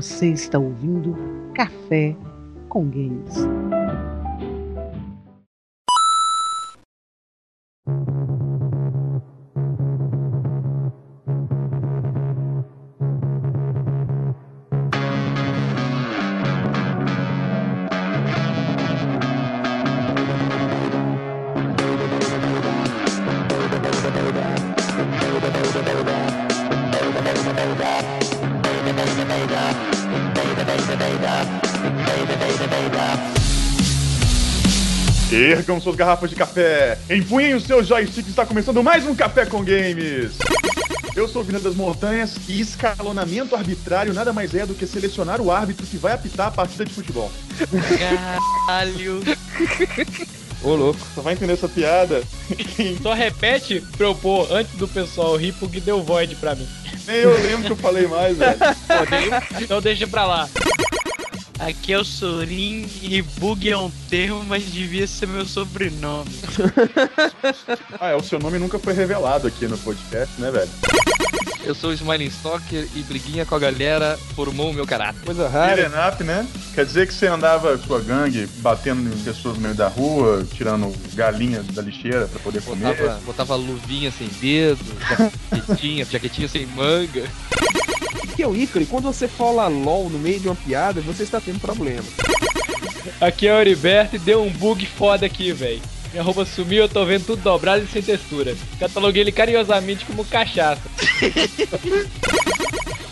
Você está ouvindo Café com Games. Ergam suas garrafas de café, empunhem os seus joysticks, está começando mais um Café com Games. Eu sou o Vina das Montanhas e escalonamento arbitrário nada mais é do que selecionar o árbitro que vai apitar a partida de futebol. Caralho. Ô louco, só vai entender essa piada. Só repete pra eu pôr antes do pessoal rir porque deu void pra mim. Nem eu lembro que eu falei mais, velho. Então deixa pra lá. Aqui é o Sorin e bug é um termo, mas devia ser meu sobrenome. Ah, é, o seu nome nunca foi revelado aqui no podcast, né, velho? Eu sou o Smiling Stalker e briguinha com a galera formou o meu caráter. Coisa rara. up, né? Quer dizer que você andava com a gangue batendo em pessoas no meio da rua, tirando galinha da lixeira pra poder comer. Botava, botava luvinha sem dedo, jaquetinha, jaquetinha sem manga. Que é o Icari, quando você fala LOL no meio de uma piada, você está tendo problema. Aqui é o Heriberto e deu um bug foda aqui, velho. Minha roupa sumiu, eu tô vendo tudo dobrado e sem textura. Cataloguei ele carinhosamente como cachaça.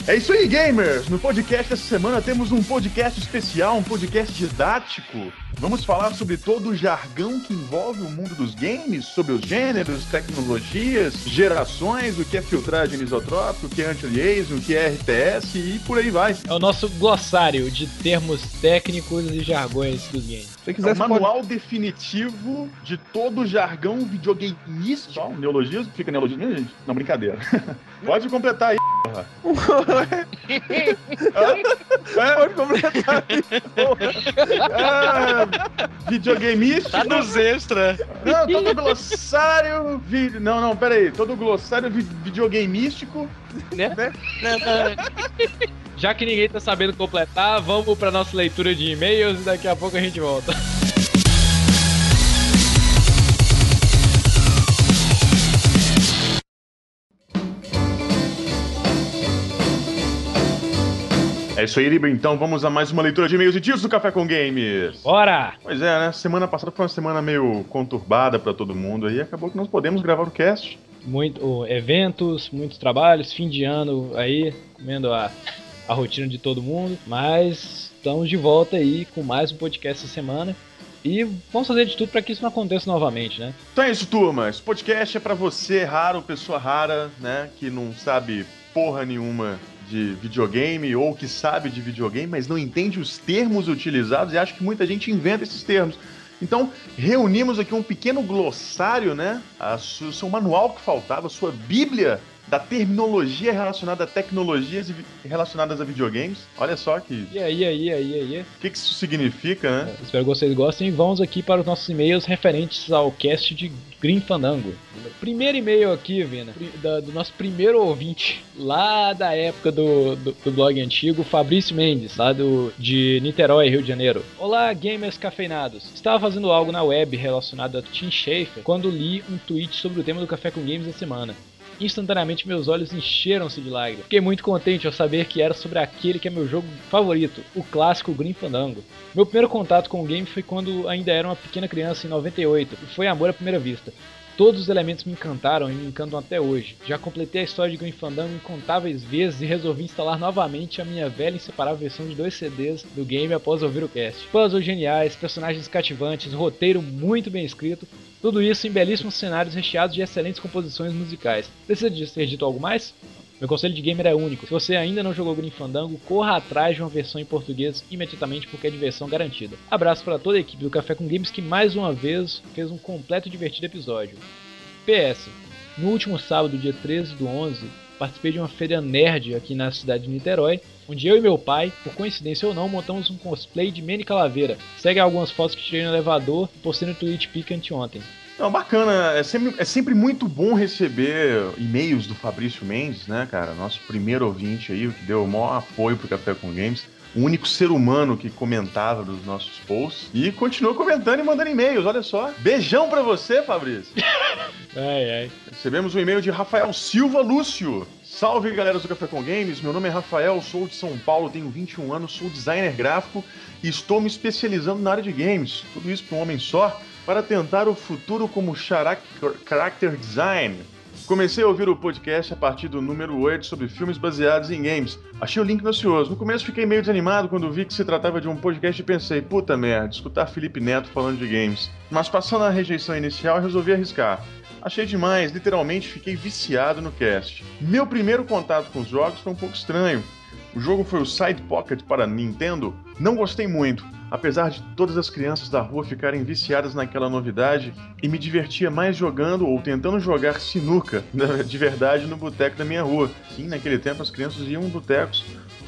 É isso aí, gamers! No podcast dessa semana temos um podcast especial, um podcast didático. Vamos falar sobre todo o jargão que envolve o mundo dos games, sobre os gêneros, tecnologias, gerações, o que é filtragem isotrópica, o que é anti-aliasing, o que é RTS e por aí vai. É o nosso glossário de termos técnicos e jargões dos games. Se quiser, é o manual pode... definitivo de todo o jargão videogameístico. Só um neologismo? Fica neologismo, gente? Não, brincadeira. pode completar aí, porra. Pode completar aí, porra. Ah, videogameístico. Tá nos extra. Não, todo glossário. Vi... Não, não, pera aí. Todo glossário vi... videogameístico. Né? né? Já que ninguém tá sabendo completar, vamos pra nossa leitura de e-mails e daqui a pouco a gente volta. É isso aí, Libre. Então vamos a mais uma leitura de e-mails e dias do Café com Games. Bora! Pois é, né? Semana passada foi uma semana meio conturbada para todo mundo aí. Acabou que nós podemos gravar o cast. Muito eventos, muitos trabalhos, fim de ano aí, comendo a, a rotina de todo mundo. Mas estamos de volta aí com mais um podcast essa semana. E vamos fazer de tudo para que isso não aconteça novamente, né? Então é isso, turma. Esse podcast é para você, raro, pessoa rara, né? Que não sabe porra nenhuma de videogame ou que sabe de videogame, mas não entende os termos utilizados e acha que muita gente inventa esses termos. Então, reunimos aqui um pequeno glossário, né? o seu manual que faltava, a sua bíblia da terminologia relacionada a tecnologias relacionadas a videogames. Olha só que. E aí, aí, aí, aí. O que, que isso significa, né? É, espero que vocês gostem. Vamos aqui para os nossos e-mails referentes ao cast de Green Fandango. Primeiro e-mail aqui, Vina, do nosso primeiro ouvinte, lá da época do, do, do, blog antigo, Fabrício Mendes, lá do, de Niterói, Rio de Janeiro. Olá, gamers cafeinados. Estava fazendo algo na web relacionado a Tim Schafer quando li um tweet sobre o tema do Café com Games da semana. Instantaneamente meus olhos encheram-se de lágrimas. Fiquei muito contente ao saber que era sobre aquele que é meu jogo favorito, o clássico Green Fandango. Meu primeiro contato com o game foi quando ainda era uma pequena criança em 98, e foi amor à primeira vista. Todos os elementos me encantaram e me encantam até hoje. Já completei a história de Green Fandango incontáveis vezes e resolvi instalar novamente a minha velha e inseparável versão de dois CDs do game após ouvir o cast. Puzzles geniais, personagens cativantes, roteiro muito bem escrito, tudo isso em belíssimos cenários recheados de excelentes composições musicais. Precisa de ser dito algo mais? Meu conselho de gamer é único. Se você ainda não jogou Green Fandango, corra atrás de uma versão em português imediatamente porque é diversão garantida. Abraço para toda a equipe do Café com Games que mais uma vez fez um completo e divertido episódio. PS. No último sábado, dia 13 do 11, participei de uma feira nerd aqui na cidade de Niterói, onde eu e meu pai, por coincidência ou não, montamos um cosplay de Manny Calaveira. Segue algumas fotos que tirei no elevador e postei no Twitch Pica anteontem. Não, bacana. É sempre, é sempre muito bom receber e-mails do Fabrício Mendes, né, cara? Nosso primeiro ouvinte aí, que deu o maior apoio pro Café com Games. O único ser humano que comentava nos nossos posts. E continua comentando e mandando e-mails, olha só. Beijão pra você, Fabrício. Ai, ai. Recebemos um e-mail de Rafael Silva Lúcio. Salve galera do Café com Games, meu nome é Rafael, sou de São Paulo, tenho 21 anos, sou designer gráfico e estou me especializando na área de games. Tudo isso para um homem só, para tentar o futuro como charac- character design. Comecei a ouvir o podcast a partir do número 8 sobre filmes baseados em games. Achei o link nocioso. No começo fiquei meio desanimado quando vi que se tratava de um podcast e pensei, puta merda, escutar Felipe Neto falando de games. Mas passando a rejeição inicial, resolvi arriscar. Achei demais, literalmente fiquei viciado no cast. Meu primeiro contato com os jogos foi um pouco estranho. O jogo foi o Side Pocket para Nintendo. Não gostei muito, apesar de todas as crianças da rua ficarem viciadas naquela novidade e me divertia mais jogando ou tentando jogar sinuca de verdade no boteco da minha rua. Sim, naquele tempo as crianças iam botecos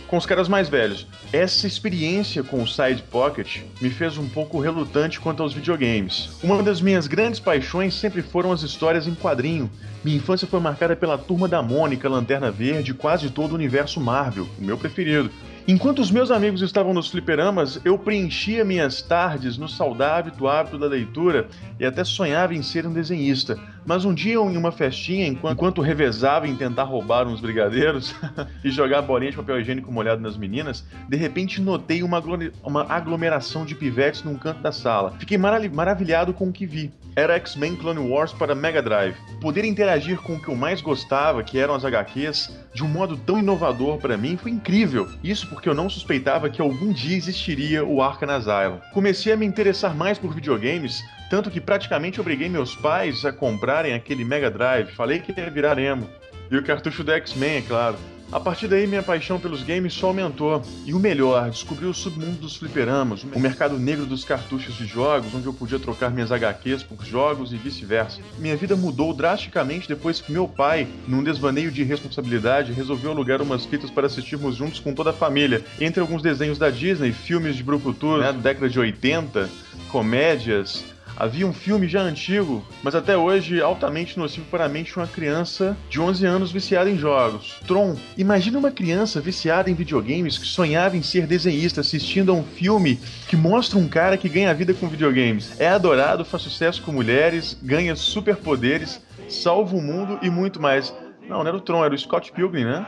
com os caras mais velhos. Essa experiência com o Side Pocket me fez um pouco relutante quanto aos videogames. Uma das minhas grandes paixões sempre foram as histórias em quadrinho. Minha infância foi marcada pela Turma da Mônica, Lanterna Verde e quase todo o universo Marvel, o meu preferido. Enquanto os meus amigos estavam nos fliperamas, eu preenchia minhas tardes no saudável hábito da leitura e até sonhava em ser um desenhista. Mas um dia, em uma festinha, enquanto, enquanto revezava em tentar roubar uns brigadeiros e jogar bolinha de papel higiênico molhado nas meninas, de repente notei uma, uma aglomeração de pivetes num canto da sala. Fiquei marav- maravilhado com o que vi. Era X-Men Clone Wars para Mega Drive. Poder interagir com o que eu mais gostava, que eram as HQs, de um modo tão inovador para mim, foi incrível. Isso porque eu não suspeitava que algum dia existiria o Arkham Asylum. Comecei a me interessar mais por videogames, tanto que praticamente obriguei meus pais a comprarem aquele Mega Drive. Falei que ia virar emo. E o cartucho do X-Men, é claro. A partir daí, minha paixão pelos games só aumentou. E o melhor, descobri o submundo dos fliperamas, o mercado negro dos cartuchos de jogos, onde eu podia trocar minhas HQs por jogos e vice-versa. Minha vida mudou drasticamente depois que meu pai, num desvaneio de responsabilidade, resolveu alugar umas fitas para assistirmos juntos com toda a família. Entre alguns desenhos da Disney, filmes de Brucutu, né, da década de 80, comédias, Havia um filme já antigo, mas até hoje altamente nocivo para a mente de uma criança de 11 anos viciada em jogos. Tron. Imagina uma criança viciada em videogames que sonhava em ser desenhista assistindo a um filme que mostra um cara que ganha vida com videogames. É adorado, faz sucesso com mulheres, ganha superpoderes, salva o mundo e muito mais. Não, não era o Tron, era o Scott Pilgrim, né?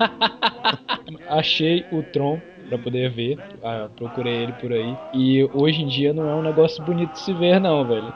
Achei o Tron pra poder ver, ah, procurei ele por aí. E hoje em dia não é um negócio bonito de se ver, não, velho.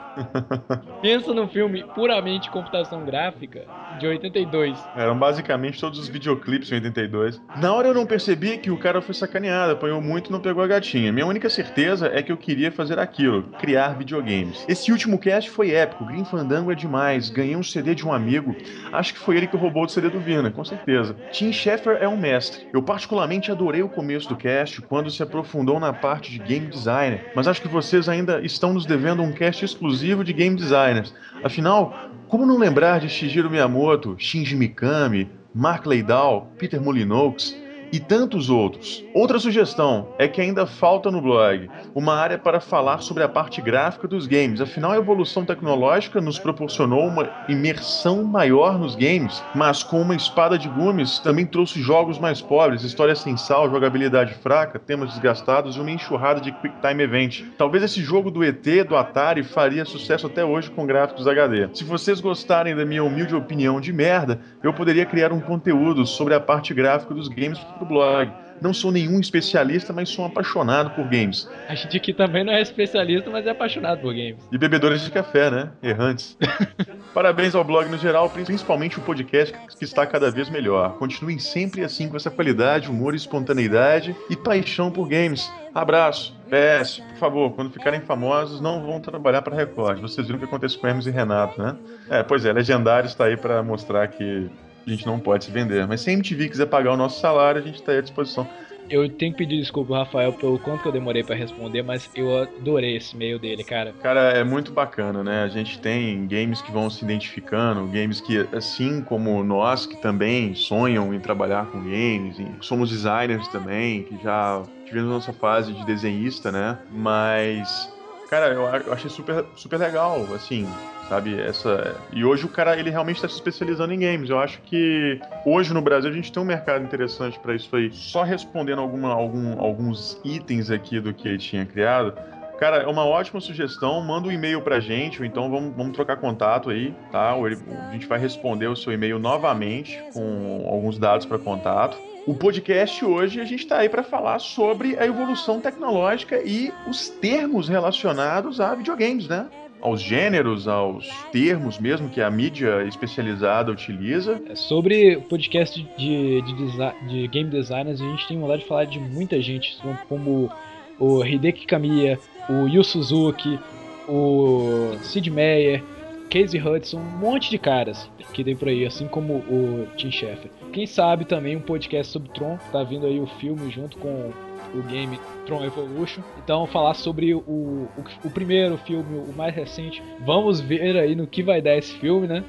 Pensa num filme puramente computação gráfica de 82. Eram basicamente todos os videoclipes em 82. Na hora eu não percebi que o cara foi sacaneado, apanhou muito e não pegou a gatinha. Minha única certeza é que eu queria fazer aquilo, criar videogames. Esse último cast foi épico, Green Fandango é demais. Ganhei um CD de um amigo, acho que foi ele que roubou o CD do Vina, com certeza. Tim Schafer é um mestre. Eu particularmente adorei o começo do cast quando se aprofundou na parte de game designer, mas acho que vocês ainda estão nos devendo um cast exclusivo de game designers. Afinal, como não lembrar de Shigeru Miyamoto, Shinji Mikami, Mark Leidal, Peter Molyneux e tantos outros. Outra sugestão é que ainda falta no blog uma área para falar sobre a parte gráfica dos games. Afinal, a evolução tecnológica nos proporcionou uma imersão maior nos games, mas com uma espada de gumes também trouxe jogos mais pobres, história sem sal, jogabilidade fraca, temas desgastados e uma enxurrada de Quick Time Event. Talvez esse jogo do ET, do Atari, faria sucesso até hoje com gráficos HD. Se vocês gostarem da minha humilde opinião de merda, eu poderia criar um conteúdo sobre a parte gráfica dos games blog. Não sou nenhum especialista, mas sou um apaixonado por games. A gente aqui também não é especialista, mas é apaixonado por games. E bebedores de café, né? Errantes. Parabéns ao blog no geral, principalmente o podcast que está cada vez melhor. Continuem sempre assim com essa qualidade, humor, espontaneidade e paixão por games. Abraço. PS, por favor, quando ficarem famosos, não vão trabalhar para Record. Vocês viram o que aconteceu com Hermes e Renato, né? É, pois é, Legendário está aí para mostrar que a gente não pode se vender. Mas se a MTV quiser pagar o nosso salário, a gente está aí à disposição. Eu tenho que pedir desculpa Rafael pelo quanto que eu demorei pra responder, mas eu adorei esse e-mail dele, cara. Cara, é muito bacana, né? A gente tem games que vão se identificando, games que, assim como nós, que também sonham em trabalhar com games, e somos designers também, que já tivemos nossa fase de desenhista, né? Mas Cara, eu achei super, super legal, assim, sabe? Essa. E hoje o cara, ele realmente está se especializando em games. Eu acho que hoje no Brasil a gente tem um mercado interessante para isso aí. Só respondendo alguma, algum, alguns itens aqui do que ele tinha criado. Cara, é uma ótima sugestão. Manda um e-mail pra gente, ou então vamos, vamos trocar contato aí, tá? Ele- a gente vai responder o seu e-mail novamente com alguns dados para contato. O podcast hoje a gente está aí para falar sobre a evolução tecnológica e os termos relacionados a videogames, né? Aos gêneros, aos termos mesmo que a mídia especializada utiliza. É, Sobre o podcast de, de, de game designers, a gente tem vontade de falar de muita gente, como o Hideki Kamiya, o Yu Suzuki, o Sid Meier, Casey Hudson, um monte de caras que tem por aí, assim como o Tim Schafer. Quem sabe também um podcast sobre Tron, tá vindo aí o filme junto com o game Tron Evolution. Então falar sobre o, o, o primeiro filme, o mais recente. Vamos ver aí no que vai dar esse filme, né?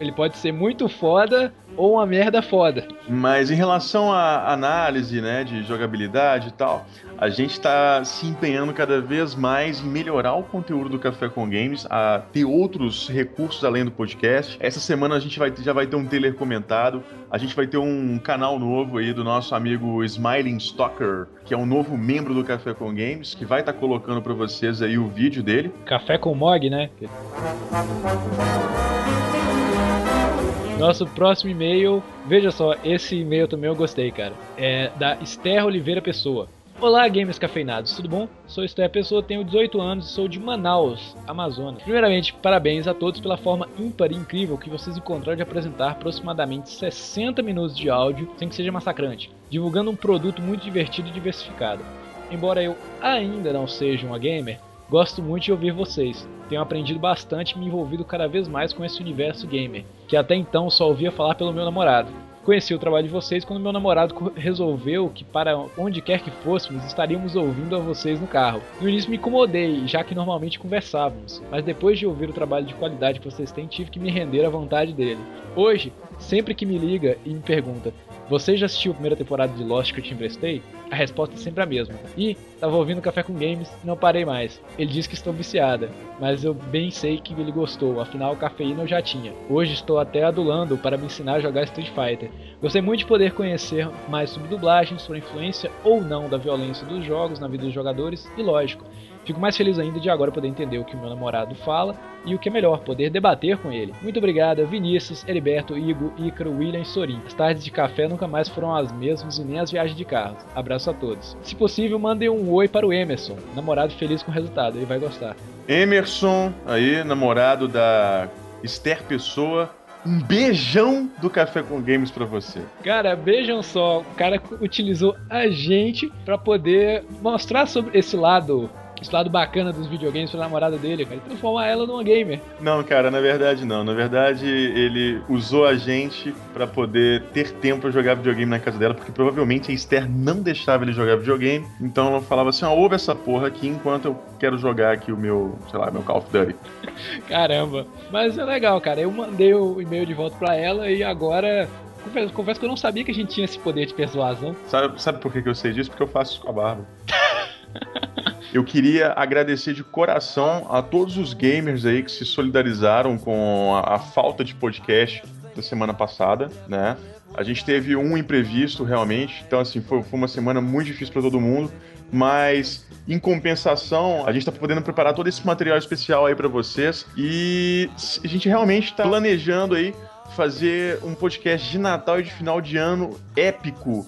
Ele pode ser muito foda ou uma merda foda. Mas em relação à análise, né, de jogabilidade e tal, a gente está se empenhando cada vez mais em melhorar o conteúdo do Café com Games, a ter outros recursos além do podcast. Essa semana a gente vai, já vai ter um trailer comentado, a gente vai ter um canal novo aí do nosso amigo Smiling Stalker, que é um novo membro do Café com Games, que vai estar colocando para vocês aí o vídeo dele. Café com Mog, né? Nosso próximo e-mail, veja só, esse e-mail também eu gostei, cara. É da Esther Oliveira Pessoa. Olá, gamers cafeinados, tudo bom? Sou Esther Pessoa, tenho 18 anos e sou de Manaus, Amazonas. Primeiramente, parabéns a todos pela forma ímpar e incrível que vocês encontraram de apresentar aproximadamente 60 minutos de áudio sem que seja massacrante, divulgando um produto muito divertido e diversificado. Embora eu ainda não seja uma gamer, Gosto muito de ouvir vocês. Tenho aprendido bastante e me envolvido cada vez mais com esse universo gamer, que até então só ouvia falar pelo meu namorado. Conheci o trabalho de vocês quando meu namorado resolveu que para onde quer que fôssemos estaríamos ouvindo a vocês no carro. No início me incomodei, já que normalmente conversávamos, mas depois de ouvir o trabalho de qualidade que vocês têm, tive que me render à vontade dele. Hoje, sempre que me liga e me pergunta: Você já assistiu a primeira temporada de Lost que eu te emprestei? A resposta é sempre a mesma. E tava ouvindo Café com Games e não parei mais. Ele disse que estou viciada, mas eu bem sei que ele gostou, afinal cafeína eu já tinha. Hoje estou até adulando para me ensinar a jogar Street Fighter. Gostei muito de poder conhecer mais sobre dublagem, sobre a influência ou não da violência dos jogos na vida dos jogadores e lógico. Fico mais feliz ainda de agora poder entender o que o meu namorado fala e o que é melhor, poder debater com ele. Muito obrigada, Vinícius, Heriberto, Igor, Ícaro, William e Sorin. As tardes de café nunca mais foram as mesmas e nem as viagens de carro. Abraço a todos. Se possível, mandem um oi para o Emerson, namorado feliz com o resultado, ele vai gostar. Emerson, aí, namorado da Esther Pessoa. Um beijão do Café com Games pra você. Cara, vejam só, o cara utilizou a gente para poder mostrar sobre esse lado, esse lado bacana dos videogames pra namorada dele, cara, e transformar ela numa gamer. Não, cara, na verdade não. Na verdade, ele usou a gente pra poder ter tempo pra jogar videogame na casa dela, porque provavelmente a Esther não deixava ele jogar videogame. Então ela falava assim: ó, ouve essa porra aqui enquanto eu quero jogar aqui o meu, sei lá, meu Call of Duty. Caramba. Mas é legal, cara. Eu mandei o e-mail de volta pra ela e agora. Confesso, confesso que eu não sabia que a gente tinha esse poder de persuasão. Sabe, sabe por que que eu sei disso? Porque eu faço isso com a barba. Eu queria agradecer de coração a todos os gamers aí que se solidarizaram com a, a falta de podcast da semana passada, né? A gente teve um imprevisto realmente, então assim, foi, foi uma semana muito difícil para todo mundo, mas em compensação, a gente tá podendo preparar todo esse material especial aí para vocês. E a gente realmente tá planejando aí fazer um podcast de Natal e de final de ano épico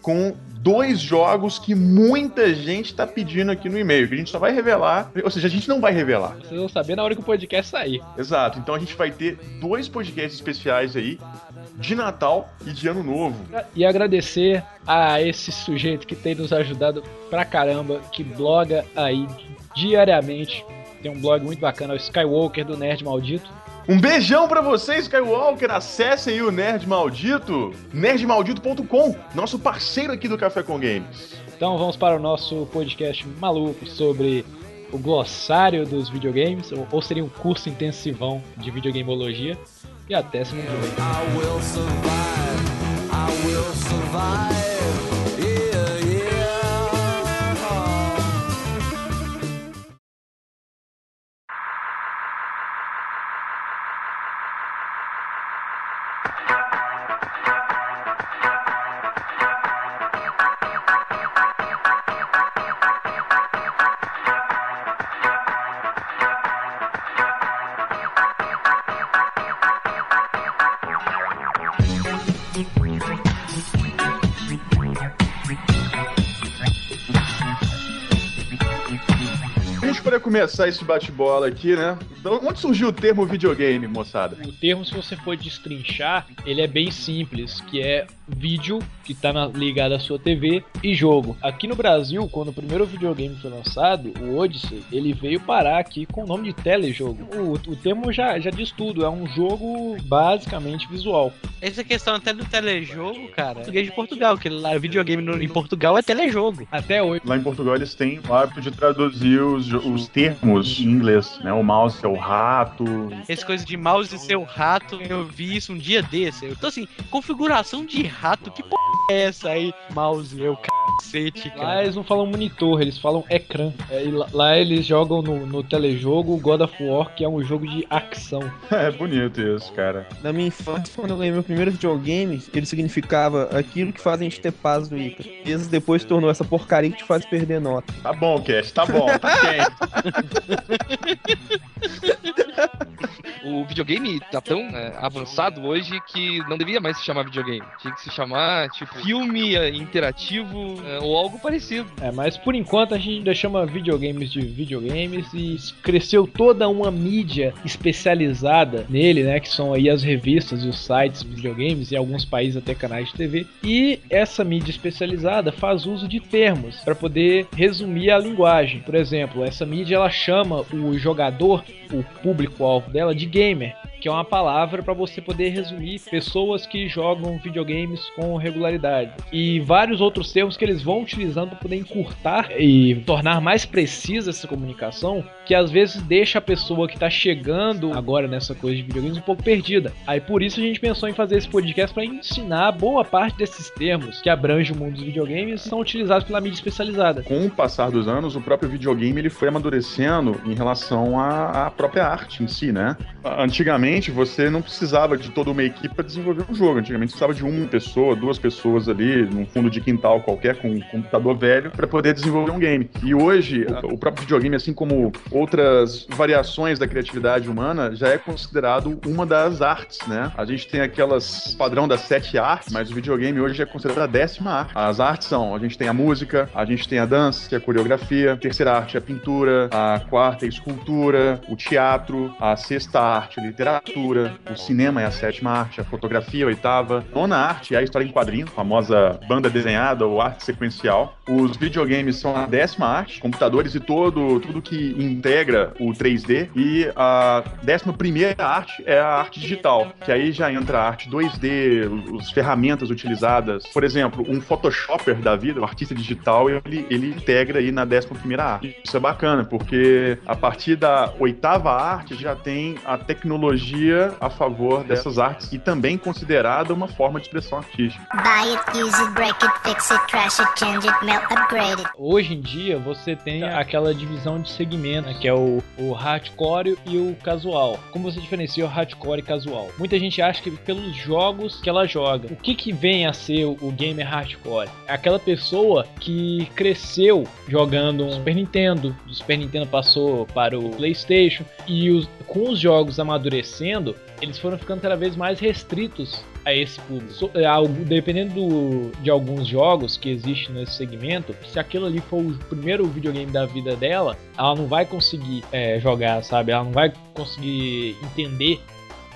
com dois jogos que muita gente tá pedindo aqui no e-mail, que a gente só vai revelar, ou seja, a gente não vai revelar. Vocês vão saber na hora que o podcast sair. Exato. Então a gente vai ter dois podcasts especiais aí de Natal e de Ano Novo. E agradecer a esse sujeito que tem nos ajudado pra caramba, que bloga aí diariamente. Tem um blog muito bacana, o Skywalker do Nerd Maldito. Um beijão pra vocês, Skywalker. Acessem aí o Nerd Maldito, nerdmaldito.com, nosso parceiro aqui do Café com Games. Então vamos para o nosso podcast maluco sobre o glossário dos videogames, ou, ou seria um curso intensivão de videogameologia. E até semana que vem. Começar esse bate-bola aqui, né? Então, onde surgiu o termo videogame, moçada? O termo, se você for destrinchar, ele é bem simples, que é vídeo que está ligado à sua TV e jogo. Aqui no Brasil, quando o primeiro videogame foi lançado, o Odyssey, ele veio parar aqui com o nome de telejogo. O, o termo já, já diz tudo, é um jogo basicamente visual. Essa questão até do telejogo, cara, português de Portugal, que lá videogame no- em Portugal é telejogo. Até hoje. Lá em Portugal eles têm o hábito de traduzir os, os termos em inglês, né? O mouse é o rato. Essa coisa de mouse e seu rato, eu vi isso um dia desse. Então, assim, configuração de rato, que porra é essa aí? Mouse, eu cacete, Lá cara. eles não falam monitor, eles falam ecrã. É, e lá, lá eles jogam no, no telejogo God of War, que é um jogo de ação. É bonito isso, cara. Na minha infância, quando eu ganhei meu primeiro videogame, ele significava aquilo que faz a gente ter paz do Ica. Meses depois tornou essa porcaria que te faz perder nota. Tá bom, Cash, tá bom, tá quente. O videogame tá tão é, avançado hoje que não devia mais se chamar videogame. Tinha que se chamar, tipo, filme é, interativo é, ou algo parecido. É, mas por enquanto a gente ainda chama videogames de videogames e cresceu toda uma mídia especializada nele, né? Que são aí as revistas e os sites de videogames e alguns países até canais de TV. E essa mídia especializada faz uso de termos para poder resumir a linguagem. Por exemplo, essa mídia ela chama o jogador, o público-alvo dela, de gamer que é uma palavra para você poder resumir pessoas que jogam videogames com regularidade. E vários outros termos que eles vão utilizando para poder encurtar e tornar mais precisa essa comunicação, que às vezes deixa a pessoa que está chegando agora nessa coisa de videogames um pouco perdida. Aí por isso a gente pensou em fazer esse podcast para ensinar boa parte desses termos que abrange o mundo dos videogames são utilizados pela mídia especializada. Com o passar dos anos, o próprio videogame ele foi amadurecendo em relação à, à própria arte em si, né? Antigamente você não precisava de toda uma equipe para desenvolver um jogo. Antigamente precisava de uma pessoa, duas pessoas ali num fundo de quintal qualquer com um computador velho para poder desenvolver um game. E hoje o, próprio videogame, assim como outras variações da criatividade humana, já é considerado uma das artes, né? A gente tem aquelas padrão das sete artes, mas o videogame hoje é considerado a décima arte. As artes são, a gente tem a música, a gente tem a dança, a coreografia, a terceira arte é a pintura, a quarta é a escultura, o teatro, a sexta arte a literatura, o cinema é a sétima arte, a fotografia é a oitava, nona arte é a história em quadrinho, a famosa banda desenhada ou arte sequencial. Os videogames são a décima arte, computadores e todo, tudo que integra o 3D. E a décima primeira arte é a arte digital, que aí já entra a arte 2D, as ferramentas utilizadas. Por exemplo, um photoshopper da vida, o artista digital, ele, ele integra aí na décima primeira arte. Isso é bacana, porque a partir da oitava arte já tem a tecnologia a favor dessas artes e também considerada uma forma de expressão artística. Buy it, use it, break it, fix it, trash it, change it, melt, upgrade it. Hoje em dia você tem aquela divisão de segmentos, né, que é o, o hardcore e o casual. Como você diferencia o hardcore e casual? Muita gente acha que pelos jogos que ela joga. O que que vem a ser o, o gamer hardcore? É aquela pessoa que cresceu jogando um Super Nintendo, do Super Nintendo passou para o PlayStation e os- com os jogos eles foram ficando cada vez mais restritos a esse público. É, Dependendo do- de alguns jogos que existem nesse segmento, se aquilo ali for o primeiro videogame da vida dela, ela não vai conseguir é, jogar, sabe? Ela não vai conseguir entender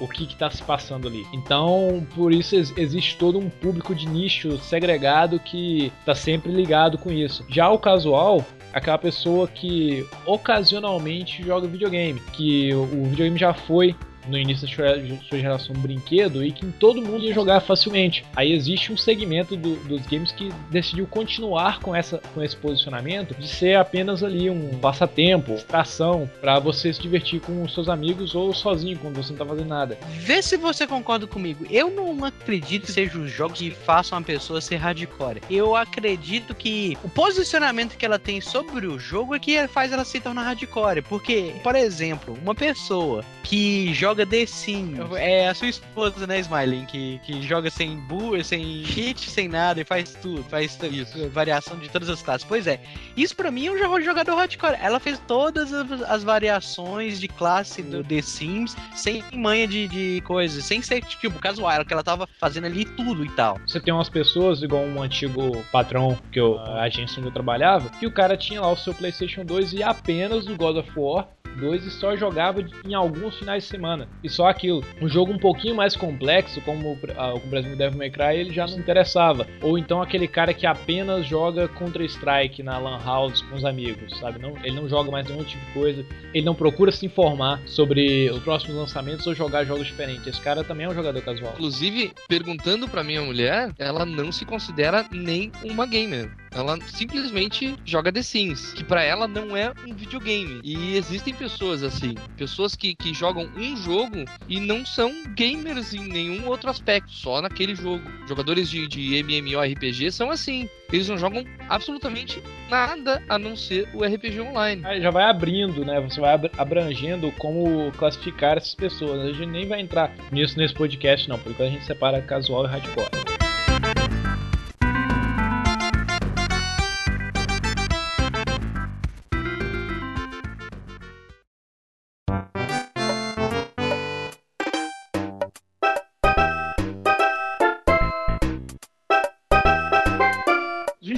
o que está se passando ali. Então, por isso ex- existe todo um público de nicho segregado que está sempre ligado com isso. Já o casual aquela pessoa que ocasionalmente joga videogame, que o videogame já foi no início da sua- geração um brinquedo e que todo mundo ia jogar facilmente. Aí existe um segmento do- dos games que decidiu continuar com, essa, com esse posicionamento de ser apenas ali um passatempo, distração, para você se divertir com os seus amigos ou sozinho quando você não tá fazendo nada. Vê se você concorda comigo. Eu não acredito que sejam os jogos que façam a pessoa ser hardcore. Eu acredito que o posicionamento que ela tem sobre o jogo é que faz ela se tornar hardcore. Porque, por exemplo, uma pessoa que joga joga The Sims. É a sua esposa, né, Smiling, que, que joga sem bu, sem hit, sem nada e faz tudo. Faz isso. variação de todas as classes. Pois é, isso pra mim é um jogador hardcore. Ela fez todas as, as variações de classe do The Sims sem manha de, de coisas, sem ser tipo casual, que ela tava fazendo ali tudo e tal. Você tem umas pessoas, igual um antigo patrão que eu, a agência onde eu trabalhava, que o cara tinha lá o seu PlayStation 2 e apenas o God of War 2 e só jogava em alguns finais de semana. E só aquilo. Um jogo um pouquinho mais complexo, como o Brasil Devil May Cry, ele já não interessava. Ou então aquele cara que apenas joga Counter-Strike na Lan House com os amigos, sabe? Não, ele não joga mais nenhum tipo de coisa. Ele não procura se informar sobre os próximos lançamentos ou jogar jogos diferentes. Esse cara também é um jogador casual. Inclusive, perguntando pra minha mulher, ela não se considera nem uma gamer. Ela simplesmente joga The Sims, que para ela não é um videogame. E existem pessoas assim, pessoas que, que jogam um jogo e não são gamers em nenhum outro aspecto, só naquele jogo. Jogadores de, de MMORPG são assim. Eles não jogam absolutamente nada a não ser o RPG online. Aí já vai abrindo, né? Você vai abrangendo como classificar essas pessoas. A gente nem vai entrar nisso nesse podcast, não, porque a gente separa casual e hardcore.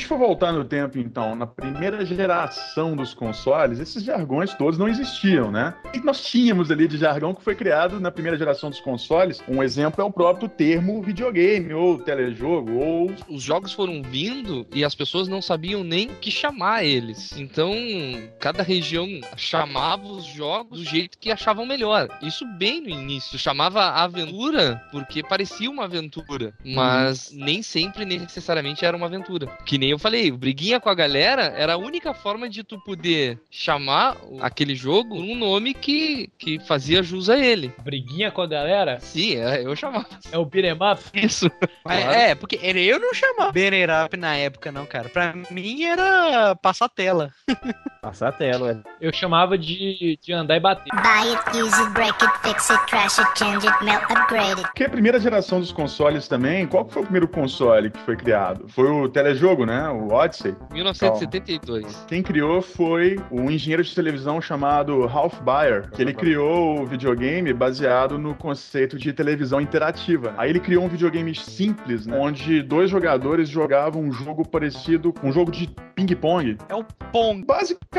Gente for voltar no tempo, então, na primeira geração dos consoles, esses jargões todos não existiam, né? E nós tínhamos ali de jargão que foi criado na primeira geração dos consoles. Um exemplo é o próprio termo videogame, ou telejogo, ou. Os jogos foram vindo e as pessoas não sabiam nem o que chamar eles. Então, cada região chamava os jogos do jeito que achavam melhor. Isso bem no início. Chamava aventura porque parecia uma aventura, mas uhum. nem sempre necessariamente era uma aventura. Que nem eu falei, o briguinha com a galera era a única forma de tu poder chamar aquele jogo um nome que, que fazia jus a ele. Briguinha com a galera? Sim, é, eu chamava. É o beat'em up? Isso. Claro. É, porque eu não chamava beat'em up na época, não, cara. Pra mim era passar tela. passar tela, é. Eu chamava de, de andar e bater. Buy it, use it, break it, fix it, trash it, change it, melt, upgrade it. Porque a primeira geração dos consoles também, qual foi o primeiro console que foi criado? Foi o telejogo, né? O Odyssey. 1972. Então, quem criou foi um engenheiro de televisão chamado Ralph Baer, que ele criou o videogame baseado no conceito de televisão interativa. Aí ele criou um videogame simples, né, onde dois jogadores jogavam um jogo parecido com um jogo de ping-pong. É o Pong. Basicamente,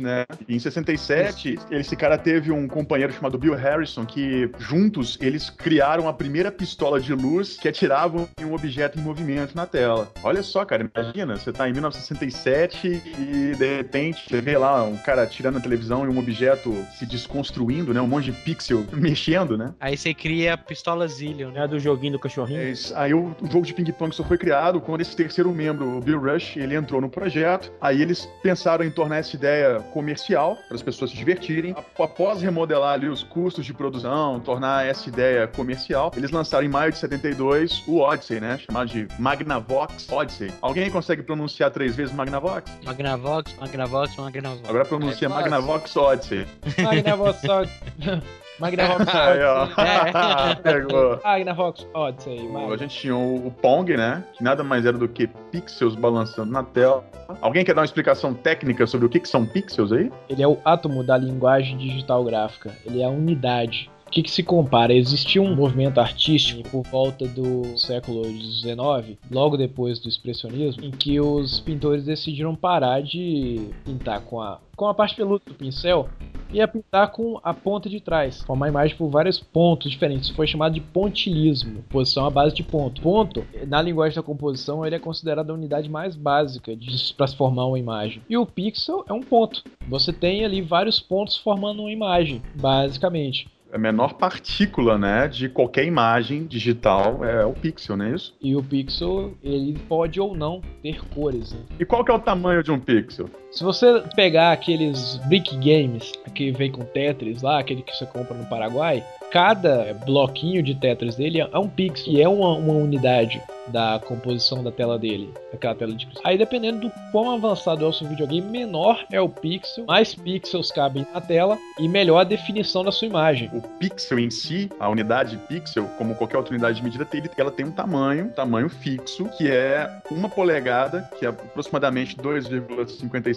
né? Em 67, esse cara teve um companheiro chamado Bill Harrison que juntos eles criaram a primeira pistola de luz que atirava um objeto em movimento na tela. Olha só, cara, imagina, você tá em 1967 e de repente você vê lá um cara tirando a televisão e um objeto se desconstruindo, né? Um monte de pixel mexendo, né? Aí você cria a pistola Zillion, né? do joguinho do cachorrinho. É. Aí o, jogo de ping-pong só foi criado quando esse terceiro membro, o Bill Rush, ele entrou no projeto. Aí eles pensaram em tornar essa ideia comercial para as pessoas se divertirem. Após remodelar ali os custos de produção, tornar essa ideia comercial, eles lançaram em maio de 72 o Odyssey, né? Chamado de Magnavox Odyssey. Alguém consegue pronunciar três vezes Magnavox? Magnavox, Magnavox, Magnavox. Agora pronuncia é Magnavox Odyssey. Magnavox Odyssey. Magnavox Odyssey. Pegou. Magnavox Odyssey. A gente tinha o, Pong, né? Que nada mais era do que pixels balançando na tela. Alguém quer dar uma explicação técnica sobre o que, que são pixels aí? Ele é o átomo da linguagem digital gráfica. Ele é a unidade que, que se compara? Existia um movimento artístico por volta do século XIX, logo depois do expressionismo, em que os pintores decidiram parar de pintar com a, com a parte peluda do pincel e a pintar com a ponta de trás, formar a imagem por vários pontos diferentes. Isso foi chamado de pontilismo, posição à base de ponto. Ponto, na linguagem da composição, ele é considerado a unidade mais básica para se formar uma imagem. E o pixel é um ponto. Você tem ali vários pontos formando uma imagem, basicamente a menor partícula, né, de qualquer imagem digital é o pixel, não é isso? E o pixel, ele pode ou não ter cores. Né? E qual que é o tamanho de um pixel? Se você pegar aqueles brick games que vem com Tetris lá, aquele que você compra no Paraguai, cada bloquinho de Tetris dele é um pixel, e é uma, uma unidade da composição da tela dele, aquela tela de. Aí dependendo do quão avançado é o seu videogame, menor é o pixel, mais pixels cabem na tela e melhor a definição da sua imagem. O pixel em si, a unidade pixel, como qualquer outra unidade de medida, ela tem um tamanho, um tamanho fixo, que é uma polegada, que é aproximadamente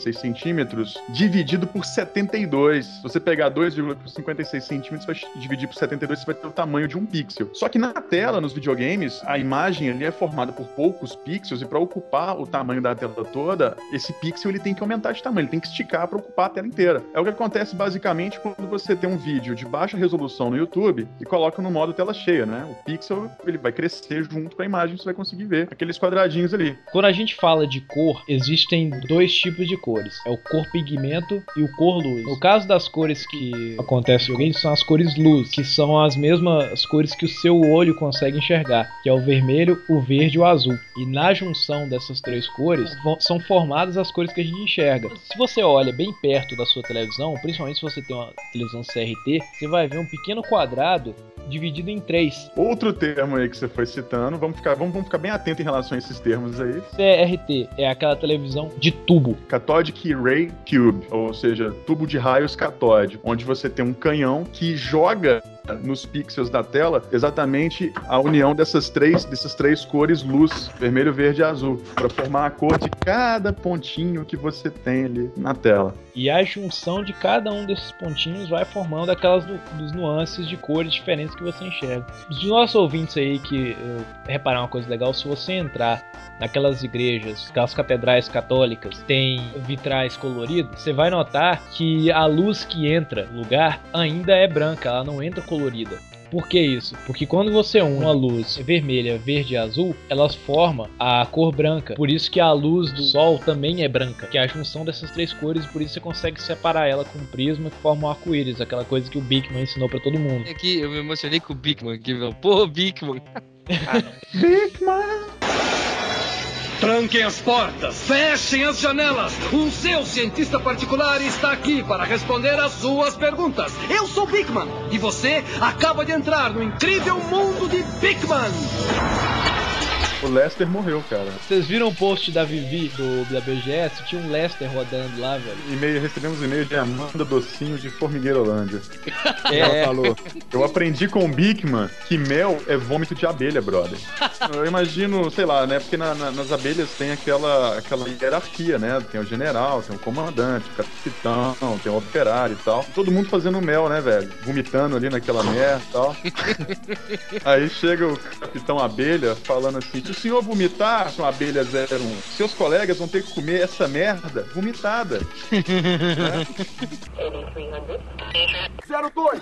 2,56 centímetros, dividido por 72. Se você pegar 2,56 centímetros, vai dividir por 72, você vai ter o tamanho de um pixel. Só que na tela, nos videogames, a imagem ali é formada por poucos pixels e para ocupar o tamanho da tela toda, esse pixel ele tem que aumentar de tamanho, ele tem que esticar para ocupar a tela inteira. É o que acontece basicamente quando você tem um vídeo de baixa resolução no YouTube e coloca no modo tela cheia, né? O pixel ele vai crescer junto com a imagem, você vai conseguir ver aqueles quadradinhos ali. Quando a gente fala de cor, existem dois tipos de cores. É o cor pigmento e o cor luz. No caso das cores que acontecem no são as cores luz, que são as mesmas cores que o seu olho consegue enxergar, que é o vermelho, o verde e o azul. E na junção dessas três cores, vão- são formadas as cores que a gente enxerga. Se você olha bem perto da sua televisão, principalmente se você tem uma televisão CRT, você vai ver um pequeno quadrado dividido em três. Outro termo aí que você foi citando, vamos ficar, vamos, vamos ficar bem atentos em relação a esses termos aí. CRT é aquela televisão de tubo. Cathodic Ray Tube, ou seja, tubo de raios catódico, onde você tem um canhão que joga nos pixels da tela exatamente a união dessas três dessas três cores luz, vermelho, verde e azul, para formar a cor de cada pontinho que você tem ali na tela. E a junção de cada um desses pontinhos vai formando aquelas nu- dos nuances de cores diferentes que você enxerga. Os nossos ouvintes aí que eh, repararam uma coisa legal, se você entrar naquelas igrejas, aquelas catedrais católicas, tem vitrais coloridos, você vai notar que a luz que entra no lugar ainda é branca, ela não entra colorida. Por que isso? Porque quando você une uma luz vermelha, verde e azul, elas formam a cor branca. Por isso que a luz do sol também é branca, que é a junção dessas três cores, por isso você consegue separar ela com um prisma que forma um arco-íris, aquela coisa que o Bickman ensinou pra todo mundo. É que eu me emocionei com o Bigman aqui, meu. Pô, Bigman. Tranquem as portas, fechem as janelas. O seu cientista particular está aqui para responder às suas perguntas. Eu sou Bigman e você acaba de entrar no incrível mundo de Bigman. O Lester morreu, cara. Vocês viram o post da Vivi do da BGS? Tinha um Lester rodando lá, velho. E-mail, recebemos e-mail de Amanda Docinho de Formigueirolândia. É. Ela falou: Eu aprendi com o Bigman que mel é vômito de abelha, brother. Eu imagino, sei lá, né? Porque na- na- nas abelhas tem aquela, aquela hierarquia, né? Tem o general, tem o comandante, o capitão, tem o operário e tal. Todo mundo fazendo mel, né, velho? Vomitando ali naquela merda e tal. Aí chega o capitão abelha falando assim: se o senhor vomitar com a abelha 01, seus colegas vão ter que comer essa merda vomitada. 02.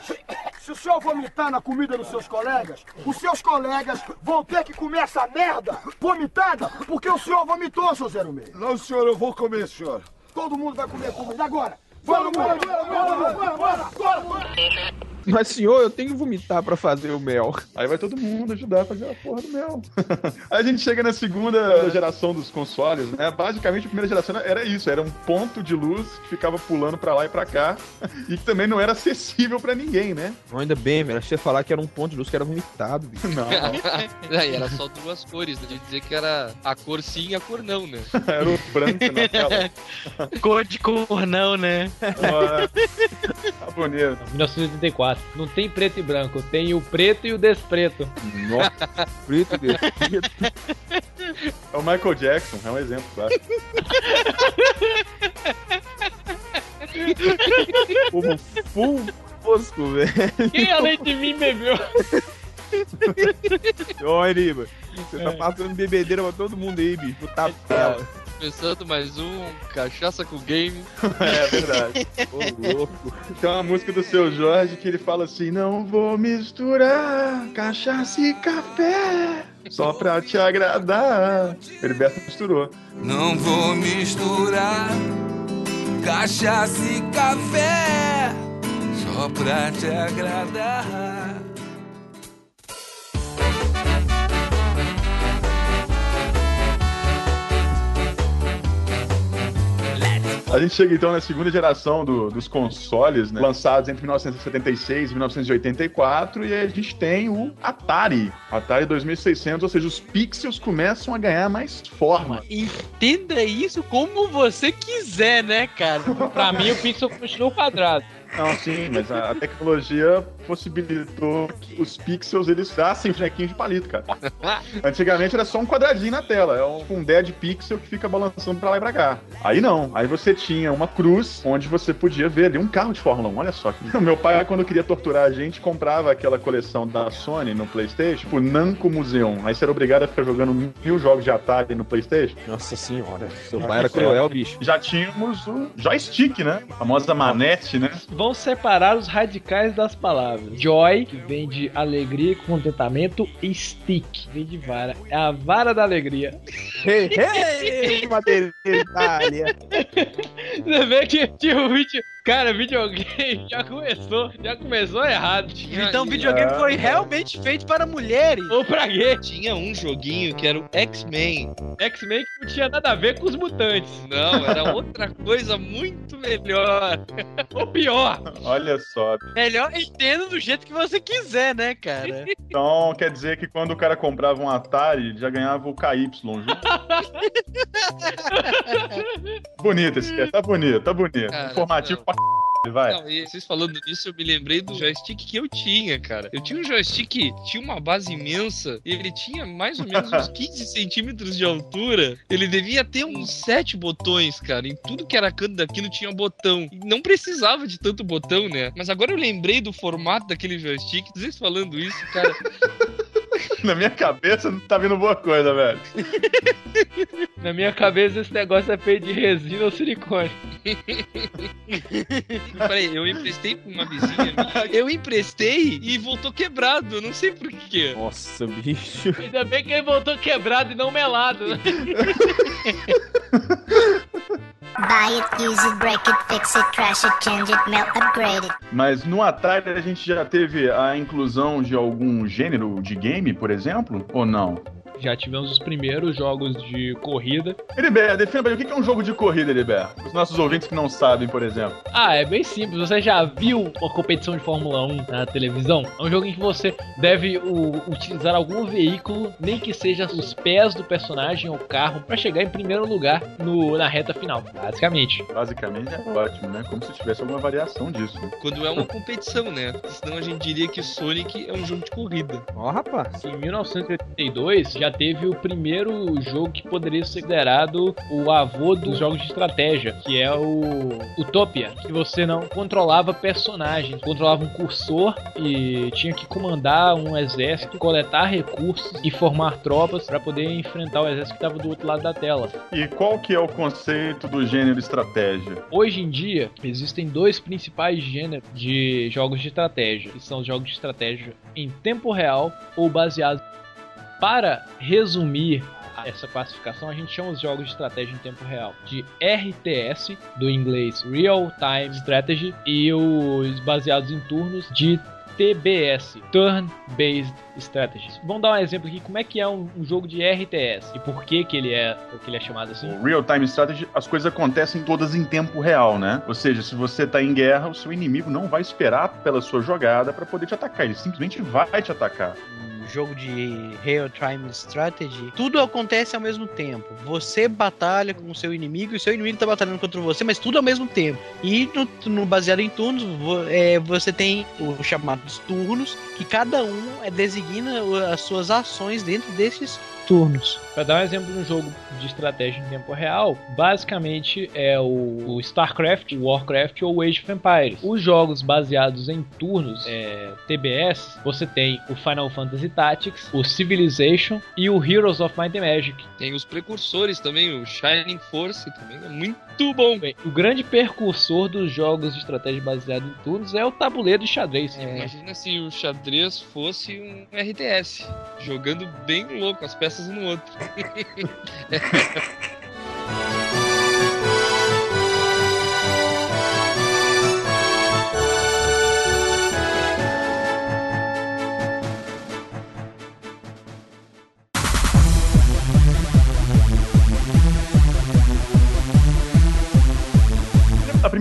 Se o senhor vomitar na comida dos seus colegas, os seus colegas vão ter que comer essa merda vomitada porque o senhor vomitou, seu 06. Não, senhor, eu vou comer, senhor. Todo mundo vai comer comida agora. Bora, bora, bora, bora, bora, bora, bora, bora. Mas, senhor, eu tenho que vomitar pra fazer o mel. Aí vai todo mundo ajudar a fazer a porra do mel. Aí a gente chega na segunda geração dos consoles, né? Basicamente, a primeira geração era isso, era um ponto de luz que ficava pulando pra lá e pra cá e que também não era acessível pra ninguém, né? Não, ainda bem, velho. Achei falar que era um ponto de luz que era vomitado, bicho. Não, Aí era só duas cores, né? De dizer que era a cor sim e a cor não, né? era o branco na tela. Cor de cor não, né? Ó, Tá bonito. 1984. Não tem preto e branco, tem o preto e o despreto. Nossa, frito dele. É o Michael Jackson, é um exemplo, claro. Como full fosco, velho. Quem além de mim bebeu? Ó, Eriba. Você tá passando bebedeira pra todo mundo aí, bicho. Puta tela. Começando mais um Cachaça com Game. É verdade. Ô, louco. Tem uma música do seu Jorge que ele fala assim: Não vou misturar cachaça e café só pra te agradar. Heriberto misturou. Não vou misturar cachaça e café só pra te agradar. A gente chega então na segunda geração do- dos consoles, né, lançados entre 1976 e 1984, e a gente tem o Atari, Atari 2600, ou seja, os pixels começam a ganhar mais forma. Entenda isso como você quiser, né, cara? Pra mim, o pixel continua quadrado. Não, sim, mas a, a tecnologia possibilitou que os pixels eles dassem bonequinhos de palito, cara. Antigamente era só um quadradinho na tela, é um, um dead pixel que fica balançando pra lá e pra cá. Aí não, aí você tinha uma cruz onde você podia ver ali um carro de Fórmula 1, olha só. Meu pai, quando queria torturar a gente, comprava aquela coleção da Sony no Playstation, tipo Namco Museum. Aí você era obrigado a ficar jogando mil jogos de Atari no Playstation. Nossa senhora, seu pai era cruel, bicho. Já tínhamos o joystick, né? A famosa manete, né? Vamos separar os radicais das palavras. Joy, que vem de alegria e contentamento, e stick, que vem de vara. É a vara da alegria. Hey, hey. Você vê que um vídeo. Cara, videogame já começou, já começou errado. Então o videogame foi realmente feito para mulheres. Ou pra quê? Tinha um joguinho que era o X-Men. X-Men que não tinha nada a ver com os mutantes. Não, era outra coisa muito melhor. Ou pior. Olha só. Melhor entenda do jeito que você quiser, né, cara? Então quer dizer que quando o cara comprava um Atari, já ganhava o KY junto. bonito esse cara, tá bonito, tá bonito. Cara, Informativo não. Pra vai. Não, e vocês falando disso, eu me lembrei do joystick que eu tinha, cara. Eu tinha um joystick que tinha uma base imensa, e ele tinha mais ou menos uns 15 centímetros de altura. Ele devia ter uns 7 botões, cara. Em tudo que era canto daquilo tinha botão. E não precisava de tanto botão, né? Mas agora eu lembrei do formato daquele joystick. Vocês falando isso, cara. Na minha cabeça não tá vindo boa coisa, velho. Na minha cabeça esse negócio é feito de resina ou silicone. Peraí, eu emprestei pra uma vizinha minha. Eu emprestei e voltou quebrado. Eu não sei por quê. Nossa, bicho. Ainda bem que ele voltou quebrado e não melado. né? Buy it, use it, break it, fix it, trash it, change it, melt, upgrade it. Mas no Atari a gente já teve a inclusão de algum gênero de game, por exemplo? Ou não? Já tivemos os primeiros jogos de corrida. Heriber, defina pra mim, o que é um jogo de corrida, Heriber? Os nossos ouvintes que não sabem, por exemplo. Ah, é bem simples. Você já viu uma competição de Fórmula 1 na televisão? É um jogo em que você deve o- utilizar algum veículo, nem que seja os pés do personagem ou carro, pra chegar em primeiro lugar no- na reta final, basicamente. Basicamente é ótimo, né? Como se tivesse alguma variação disso. Quando é uma competição, né? Senão a gente diria que Sonic é um jogo de corrida. Ó, rapaz. Em 1982 já teve o primeiro jogo que poderia ser considerado o avô dos jogos de estratégia, que é o Utopia, que você não controlava personagens, controlava um cursor e tinha que comandar um exército, coletar recursos e formar tropas para poder enfrentar o exército que estava do outro lado da tela. E qual que é o conceito do gênero estratégia? Hoje em dia, existem dois principais gêneros de jogos de estratégia, que são os jogos de estratégia em tempo real ou baseados. Para resumir essa classificação, a gente chama os jogos de estratégia em tempo real de RTS, do inglês Real Time Strategy, e os baseados em turnos de TBS, Turn Based Strategy. Vamos dar um exemplo aqui, como é que é um, um jogo de RTS e por que que ele é, que ele é chamado assim? O Real Time Strategy, as coisas acontecem todas em tempo real, né? Ou seja, se você tá em guerra, o seu inimigo não vai esperar pela sua jogada pra poder te atacar, ele simplesmente vai te atacar. Jogo de Real Time Strategy, tudo acontece ao mesmo tempo. Você batalha com o seu inimigo e o seu inimigo tá batalhando contra você, mas tudo ao mesmo tempo. E no, no baseado em turnos, vo- é, você tem os chamados turnos, que cada um é, designa as suas ações dentro desses turnos. Para dar um exemplo de um jogo de estratégia em tempo real, basicamente é o, o StarCraft, o Warcraft ou o Age of Empires. Os jogos baseados em turnos, é, TBS, você tem o Final Fantasy Tactics, o Civilization e o Heroes of Might and Magic. Tem os precursores também, o Shining Force também é muito bom. Bem, o grande percursor dos jogos de estratégia baseado em turnos é o tabuleiro de xadrez. É, Imagina se o xadrez fosse um RTS, jogando bem louco, as peças um no outro.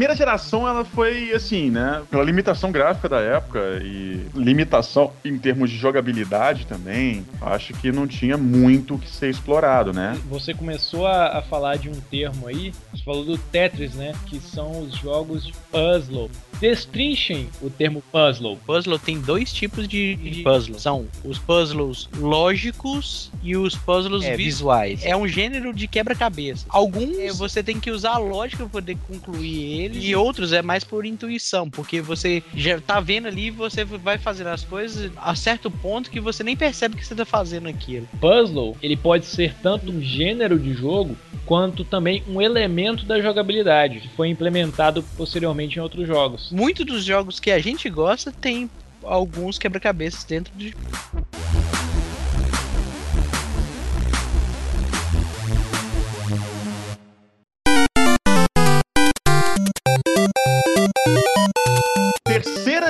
primeira geração, ela foi assim, né? Pela limitação gráfica da época e limitação em termos de jogabilidade também, acho que não tinha muito que ser explorado, né? Você começou a, a falar de um termo aí, você falou do Tetris, né? Que são os jogos puzzle. Destrinchem o termo puzzle. Puzzle tem dois tipos de, de puzzle. São os puzzles lógicos e os puzzles É, visuais. É um gênero de quebra-cabeça. Alguns é, você tem que usar a lógica para poder concluir eles e outros é mais por intuição, porque você já tá vendo ali e você vai fazendo as coisas a certo ponto que você nem percebe que você tá fazendo aquilo. Puzzle, ele pode ser tanto um gênero de jogo quanto também um elemento da jogabilidade, que foi implementado posteriormente em outros jogos. Muitos dos jogos que a gente gosta tem alguns quebra-cabeças dentro de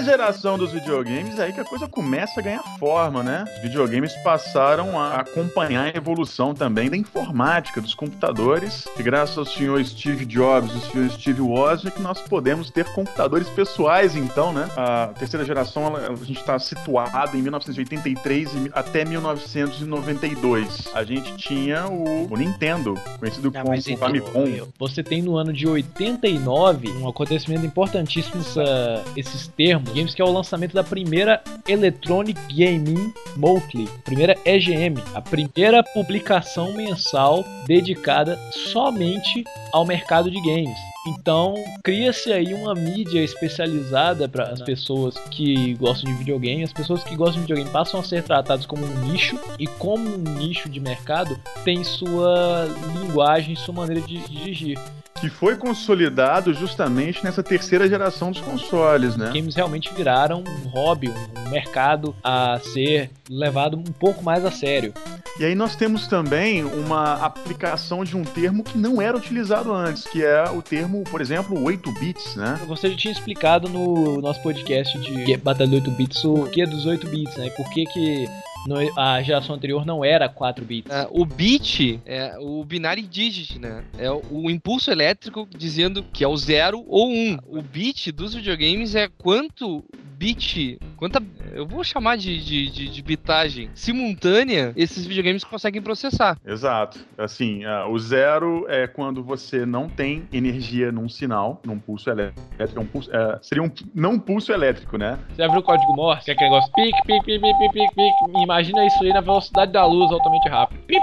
geração dos videogames, é aí que a coisa começa a ganhar forma, né? Os videogames passaram a acompanhar a evolução também da informática, dos computadores, e graças ao senhor Steve Jobs e ao senhor Steve Wozniak, nós podemos ter computadores pessoais, então, né? A terceira geração, ela- a gente está situado em 1983 e até 1992. A gente tinha o, o Nintendo, conhecido Não, como mas então, Famicom. Você tem no ano de 89 um acontecimento importantíssimo essa- esses termos games que é o lançamento da primeira Electronic Gaming Monthly, a primeira EGM, a primeira publicação mensal dedicada somente ao mercado de games. Então, cria-se aí uma mídia especializada para as pessoas que gostam de videogame. As pessoas que gostam de videogame passam a ser tratadas como um nicho e como um nicho de mercado tem sua linguagem, sua maneira de dirigir. que foi consolidado justamente nessa terceira geração dos consoles, né? Games realmente viraram um hobby, um mercado a ser levado um pouco mais a sério. E aí nós temos também uma aplicação de um termo que não era utilizado antes, que é o termo, por exemplo, 8 bits, né? Você já tinha explicado no nosso podcast de Batalha de 8 bits o que dos 8 bits, né? Por que, que no- a geração anterior não era 4 bits. É, o bit é o binary digit, né? É o, o impulso elétrico dizendo que é o 0 ou 1. Um. O bit dos videogames é quanto bit, quanta, eu vou chamar de, de, de, de bitagem simultânea esses videogames conseguem processar. Exato. Assim, ah, o zero é quando você não tem energia num sinal, num pulso elétrico. É um pulso- é, seria um não pulso elétrico, né? Você já viu o código Morse? Que é aquele negócio pique, pique, pique, pique, pique, pique. Imagina isso aí na velocidade da luz altamente pique.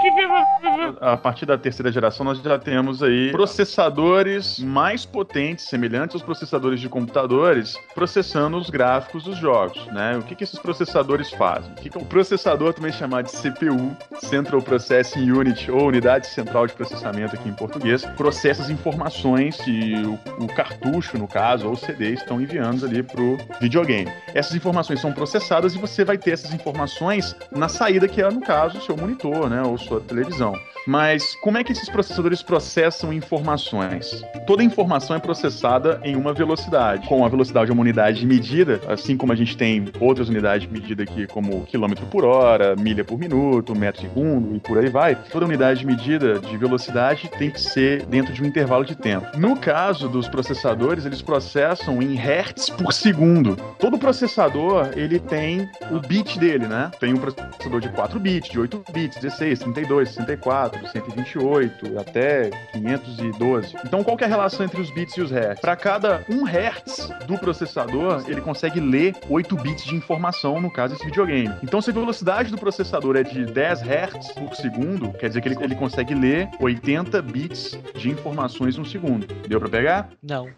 A partir da terceira geração, nós já temos aí processadores mais potentes, semelhantes aos processadores de computadores, processando os gráficos dos jogos, né? O que, que esses processadores fazem? O que, que o processador também chamado de CPU, Central Processing Unit, ou Unidade Central de Processamento aqui em português, processa as informações que o, o cartucho, no caso, ou o CD, estão enviando ali pro videogame. Essas informações são processadas e você vai ter essas informações na saída, que é, no caso, o seu monitor, né? Ou sua televisão. Mas como é que esses processadores processam informações? Toda informação é processada em uma velocidade. Com a velocidade é uma unidade de medida, assim como a gente tem outras unidades de medida aqui, como quilômetro por hora, milha por minuto, metro segundo e por aí vai. Toda unidade de medida de velocidade tem que ser dentro de um intervalo de tempo. No caso dos processadores, eles processam em hertz por segundo. Todo processador, ele tem o bit dele, né? Tem um processador de 4 bits, de 8 bits, 16, 32, 64, 128, até 512. Então, qual que é a relação entre os bits e os hertz? Para cada 1 hertz do processador, ele consegue ler 8 bits de informação, no caso desse videogame. Então, se a velocidade do processador é de 10 hertz por segundo, quer dizer que ele, ele consegue ler 80 bits de informações no segundo. Deu para pegar? Não.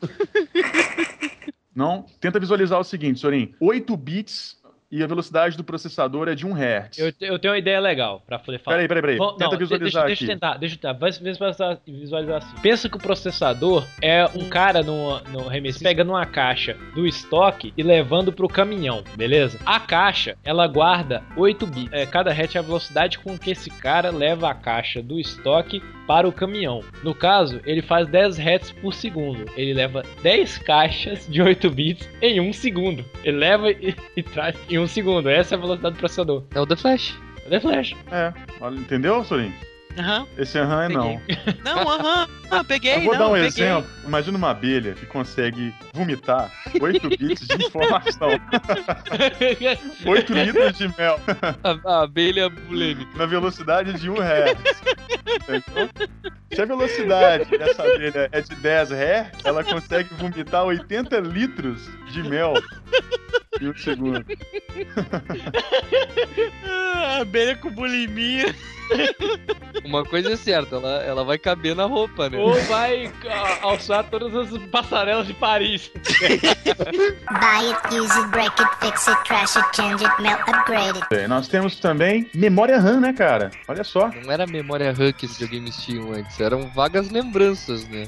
Não? Tenta visualizar o seguinte, Sorin. 8 bits e a velocidade do processador é de 1 Hz. Eu, eu tenho uma ideia legal pra poder falar. Peraí, peraí, peraí. Vamos- Tenta não, visualizar deixa, deixa eu aqui. tentar, deixa eu tentar. Visualizar, assim. Pensa que o processador é um cara no, no remesso pegando uma caixa do estoque e levando pro caminhão, beleza? A caixa, ela guarda 8 bits. É, cada hertz é a velocidade com que esse cara leva a caixa do estoque para o caminhão. No caso, ele faz 10 hertz por segundo. Ele leva 10 caixas de 8 bits em um segundo. Ele leva e, e traz em um segundo. Essa é a velocidade do processador. É o The Flash. É The Flash. É, olha, entendeu, Sorin? Aham. Esse aham é não. Não, aham. Ah, peguei, Eu vou não, dar um peguei. exemplo. Imagina uma abelha que consegue vomitar 8 bits de informação. 8 litros de mel A, a abelha bulêmica. na velocidade de 1 Hz. Se a velocidade dessa abelha é de 10 ré, ela consegue vomitar 80 litros de mel em um segundo. Ah, abelha com bulimia. Uma coisa é certa, ela, ela vai caber na roupa, né? Ou vai ah, alçar todas as passarelas de Paris. Buy it, use it, break it, fix it, trash it, change it, melt, upgrade it. É, Nós temos também memória RAM, né, cara? Olha só. Não era memória RAM que esses videogames tinham antes, eram vagas lembranças, né?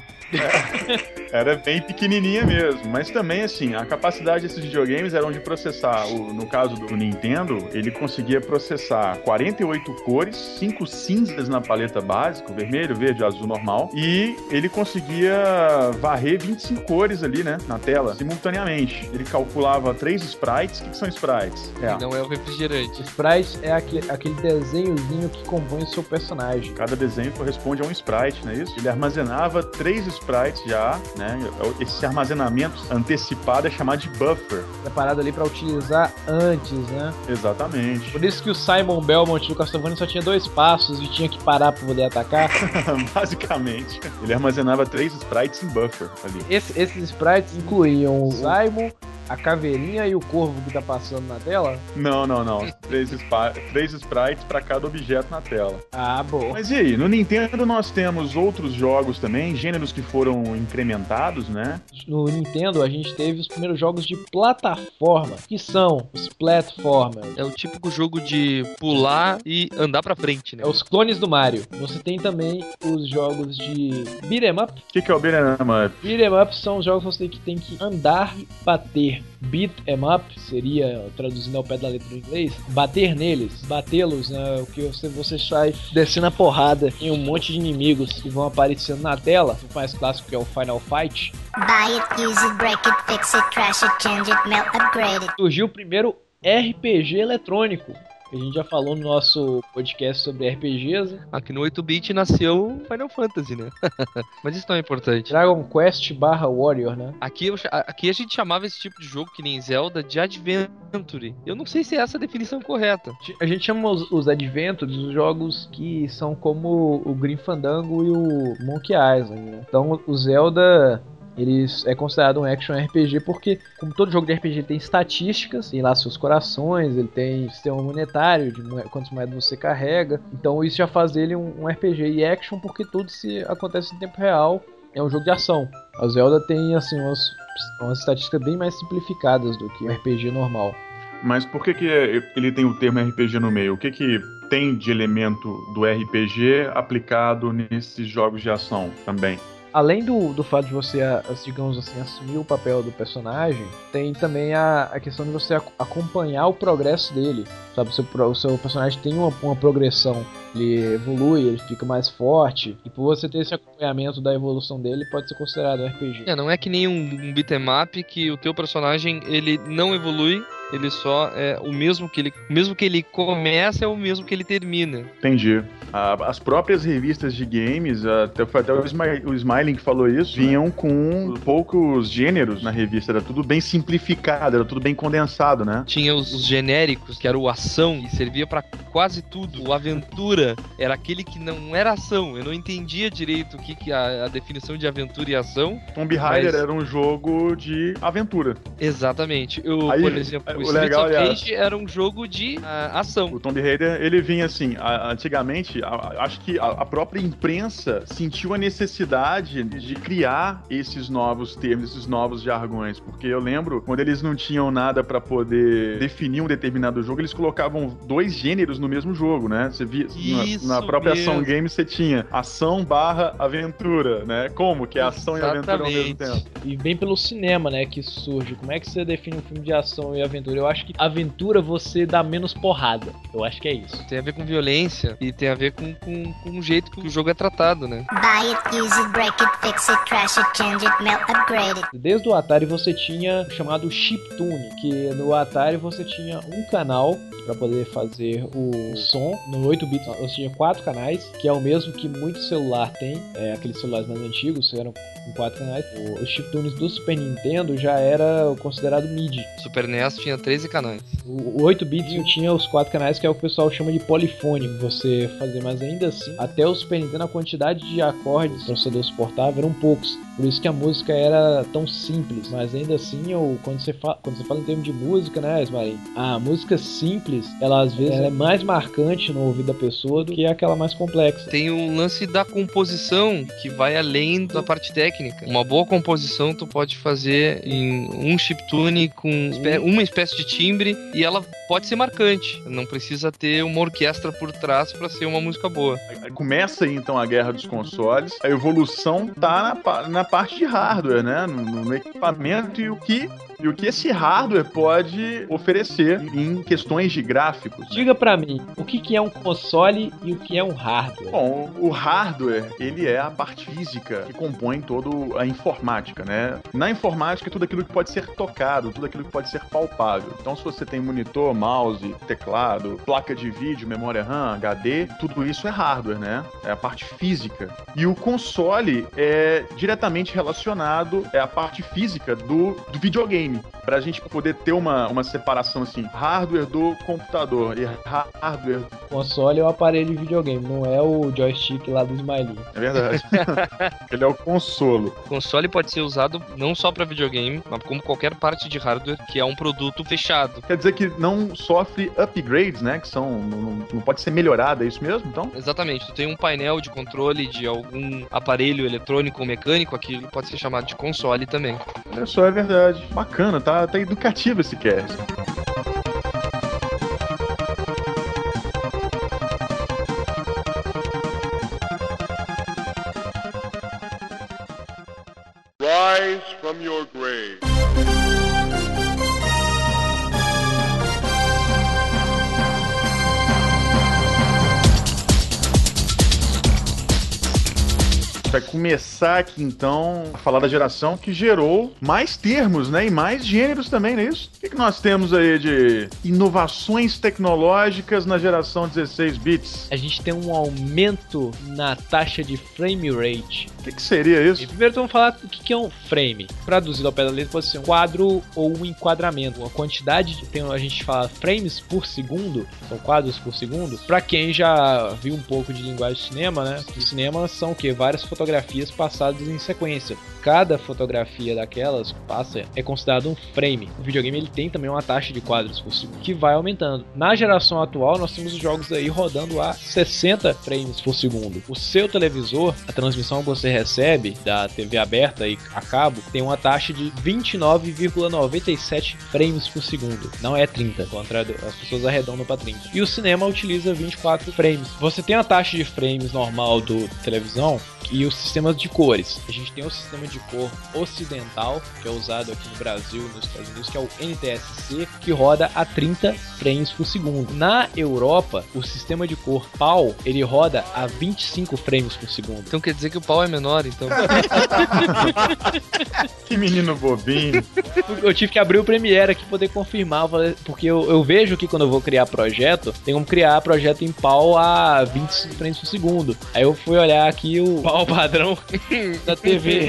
Era bem pequenininha mesmo, mas também assim, a capacidade desses videogames eram de processar, o- no caso do Nintendo, ele conseguia processar 48 cores, 5 cinzas na paleta básica, vermelho, verde, azul normal, e ele conseguia varrer 25 cores ali, né, na tela, simultaneamente. Ele calculava três sprites, o que, que são sprites? E não é o refrigerante. Sprite é aquele, aquele desenhozinho que compõe o seu personagem. Cada desenho corresponde a um sprite, não é isso? Ele armazenava três sprites já, né? Esse armazenamento antecipado é chamado de buffer. Preparado ali pra utilizar antes, né? Exatamente. Por isso que o Simon Belmont do Castlevania só tinha dois passos e tinha que parar pra poder atacar. Basicamente. Ele armazenava três sprites em buffer ali. Esse- esses sprites incluíam o Simon, a caveirinha e o corvo que tá passando na tela. Não, não, não. Três, spa- três sprites para cada objeto na tela. Ah, bom. Mas e aí, no Nintendo nós temos outros jogos também, gêneros que foram incrementados, né? No Nintendo a gente teve os primeiros jogos de plataforma, que são os platformers. É o típico jogo de pular e andar pra frente, né? É os clones do Mario. Você tem também os jogos de beat'em up. O que, que é o Beat'em Up? Beat'em up são os jogos que você tem que, tem que andar e bater. Beat 'em up seria, traduzindo ao pé da letra do inglês, bater neles, batê-los, né? O que você, você sai descendo a porrada em um monte de inimigos que vão aparecendo na tela. O mais clássico que é o Final Fight. Buy it, use it, break it, fix it, trash it, change it, melt, upgrade it. Surgiu o primeiro RPG eletrônico. A gente já falou no nosso podcast sobre RPGs. né? Aqui no 8-bit nasceu Final Fantasy, né? Mas isso não é importante. Dragon Quest barra Warrior, né? Aqui, eu aqui a gente chamava esse tipo de jogo, que nem Zelda, de Adventure. Eu não sei se é essa a definição correta. A gente chama os, os Adventures os jogos que são como o Grim Fandango e o Monkey Island, né? Então o Zelda ele é considerado um action RPG porque, como todo jogo de RPG tem estatísticas, tem lá seus corações, ele tem sistema monetário de quantas moedas você carrega. Então isso já faz dele um, um RPG e action porque tudo se acontece em tempo real. É um jogo de ação. A Zelda tem assim umas, umas estatísticas bem mais simplificadas do que o RPG normal. Mas por que, que ele tem o termo RPG no meio? O que, que tem de elemento do RPG aplicado nesses jogos de ação também? Além do, do fato de você, digamos assim, assumir o papel do personagem, tem também a, a questão de você ac- acompanhar o progresso dele. Sabe, o seu, o seu personagem tem uma, uma progressão. Ele evolui, ele fica mais forte. E por você ter esse acompanhamento da evolução dele, pode ser considerado um RPG. É, não é que nem um, um beat'em up que o teu personagem ele não evolui, ele só é o mesmo que ele, o mesmo que ele começa é o mesmo que ele termina. Entendi. Ah, as próprias revistas de games, até, foi até o, Smi- o Smiling que falou isso, vinham com poucos gêneros na revista, era tudo bem simplificado, era tudo bem condensado, né? Tinha os, os genéricos, que era o ação, e servia pra quase tudo. O aventura era aquele que não era ação. Eu não entendia direito o que, que a, a definição de aventura e ação. Tomb Raider Mas- era um jogo de aventura. Exatamente. Eu, Aí, por exemplo, o o Streets legal, of aliás- Rage era um jogo de ah, ação. O Tomb Raider, ele vinha assim, a- antigamente, a- acho que a, a própria imprensa sentiu a necessidade de criar esses novos termos, esses novos jargões, porque eu lembro quando eles não tinham nada pra poder definir um determinado jogo, eles colocavam dois gêneros no mesmo jogo, né? Você via Isso na, na própria ação mesmo. game você tinha ação barra aventura, né? Como que é ação e aventura ao mesmo Exatamente. tempo? E bem pelo cinema, né, que surge. Como é que você define um filme de ação e aventura? Eu acho que aventura você dá menos porrada. Eu acho que é isso. Tem a ver com violência e tem a ver com, com, com o jeito que o jogo é tratado, né? Buy it, use it, break it, fix it, trash it, change it, melt, upgrade it. Desde o Atari você tinha o chamado chiptune, que no Atari você tinha um canal para poder fazer o som no 8 bits, ou seja, quatro canais, que é o mesmo que muito celular tem, é, aqueles celulares mais antigos eram com quatro canais. Os chiptunes do Super Nintendo já era considerado MIDI. Super NES tinha 13 canais. O, o 8 bits tinha os quatro canais que é o que o pessoal chama de polifônico, você fazer, mas ainda assim, até o Super Nintendo a quantidade de acordes que o processador suportava eram poucos. Por isso que a música era tão simples, mas ainda assim, eu, quando, você fala, quando você fala em termos de música, né, Ismael? A música simples, ela às vezes é mais marcante no ouvido da pessoa do que aquela mais complexa. Tem o lance da composição que vai além da parte técnica. Uma boa composição tu pode fazer em um chiptune com uma espécie de timbre e ela pode ser marcante. Não precisa ter uma orquestra por trás para ser uma música boa. Começa aí então a guerra dos consoles. A evolução tá na, na parte de hardware, né? No- no equipamento e o que. E o que esse hardware pode oferecer em questões de gráficos. Diga pra mim, o que, que é um console e o que é um hardware? Bom, o hardware, ele é a parte física que compõe toda a informática, né? Na informática, tudo aquilo que pode ser tocado, tudo aquilo que pode ser palpável. Então, se você tem monitor, mouse, teclado, placa de vídeo, memória RAM, HD, tudo isso é hardware, né? É a parte física. E o console é diretamente relacionado é a parte física do, do videogame. Pra gente poder ter uma, uma separação assim, hardware do computador e hardware Console é o aparelho de videogame, não é o joystick lá do Smiley. É verdade. Ele é o consolo. O console pode ser usado não só para videogame, mas como qualquer parte de hardware que é um produto fechado. Quer dizer que não sofre upgrades, né? Que são. Não, não pode ser melhorado, é isso mesmo? Então? Exatamente, tu tem um painel de controle de algum aparelho eletrônico ou mecânico, aquilo pode ser chamado de console também. Olha só, é verdade. Bacana, tá, tá educativo esse cast. Rise from your grave. Vai começar aqui então a falar da geração que gerou mais termos, né? E mais gêneros também, não é isso? O que, que nós temos aí de inovações tecnológicas na geração 16 bits? A gente tem um aumento na taxa de frame rate. Que, que seria E isso? primeiro vamos falar o que que é um frame. Traduzido ao pé da letra pode ser um quadro ou um enquadramento. Uma quantidade de. Tem, a gente fala frames por segundo, são quadros por segundo. Pra quem já viu um pouco de linguagem de cinema, né? De cinema são o quê? Várias fotografias passadas em sequência. Cada fotografia daquelas que passa é considerado um frame. O videogame ele tem também uma taxa de quadros por segundo que vai aumentando. Na geração atual, nós temos os jogos aí rodando a 60 frames por segundo. O seu televisor, a transmissão que você recebe da TV aberta e a cabo, tem uma taxa de 29,97 frames por segundo. Não é 30, contra as pessoas arredondam para 30. E o cinema utiliza 24 frames. Você tem a taxa de frames normal do televisão e os sistemas de cores. A gente tem o sistema de cor ocidental, que é usado aqui no Brasil e nos Estados Unidos, que é o NTSC, que roda a 30 frames por segundo. Na Europa, o sistema de cor PAL, ele roda a 25 frames por segundo. Então quer dizer que o pau é menor, então. Que menino bobinho. Eu tive que abrir o Premiere aqui pra poder confirmar, porque eu, eu vejo que quando eu vou criar projeto, tem como criar projeto em pau a 25 frames por segundo. Aí eu fui olhar aqui o pau padrão da TV.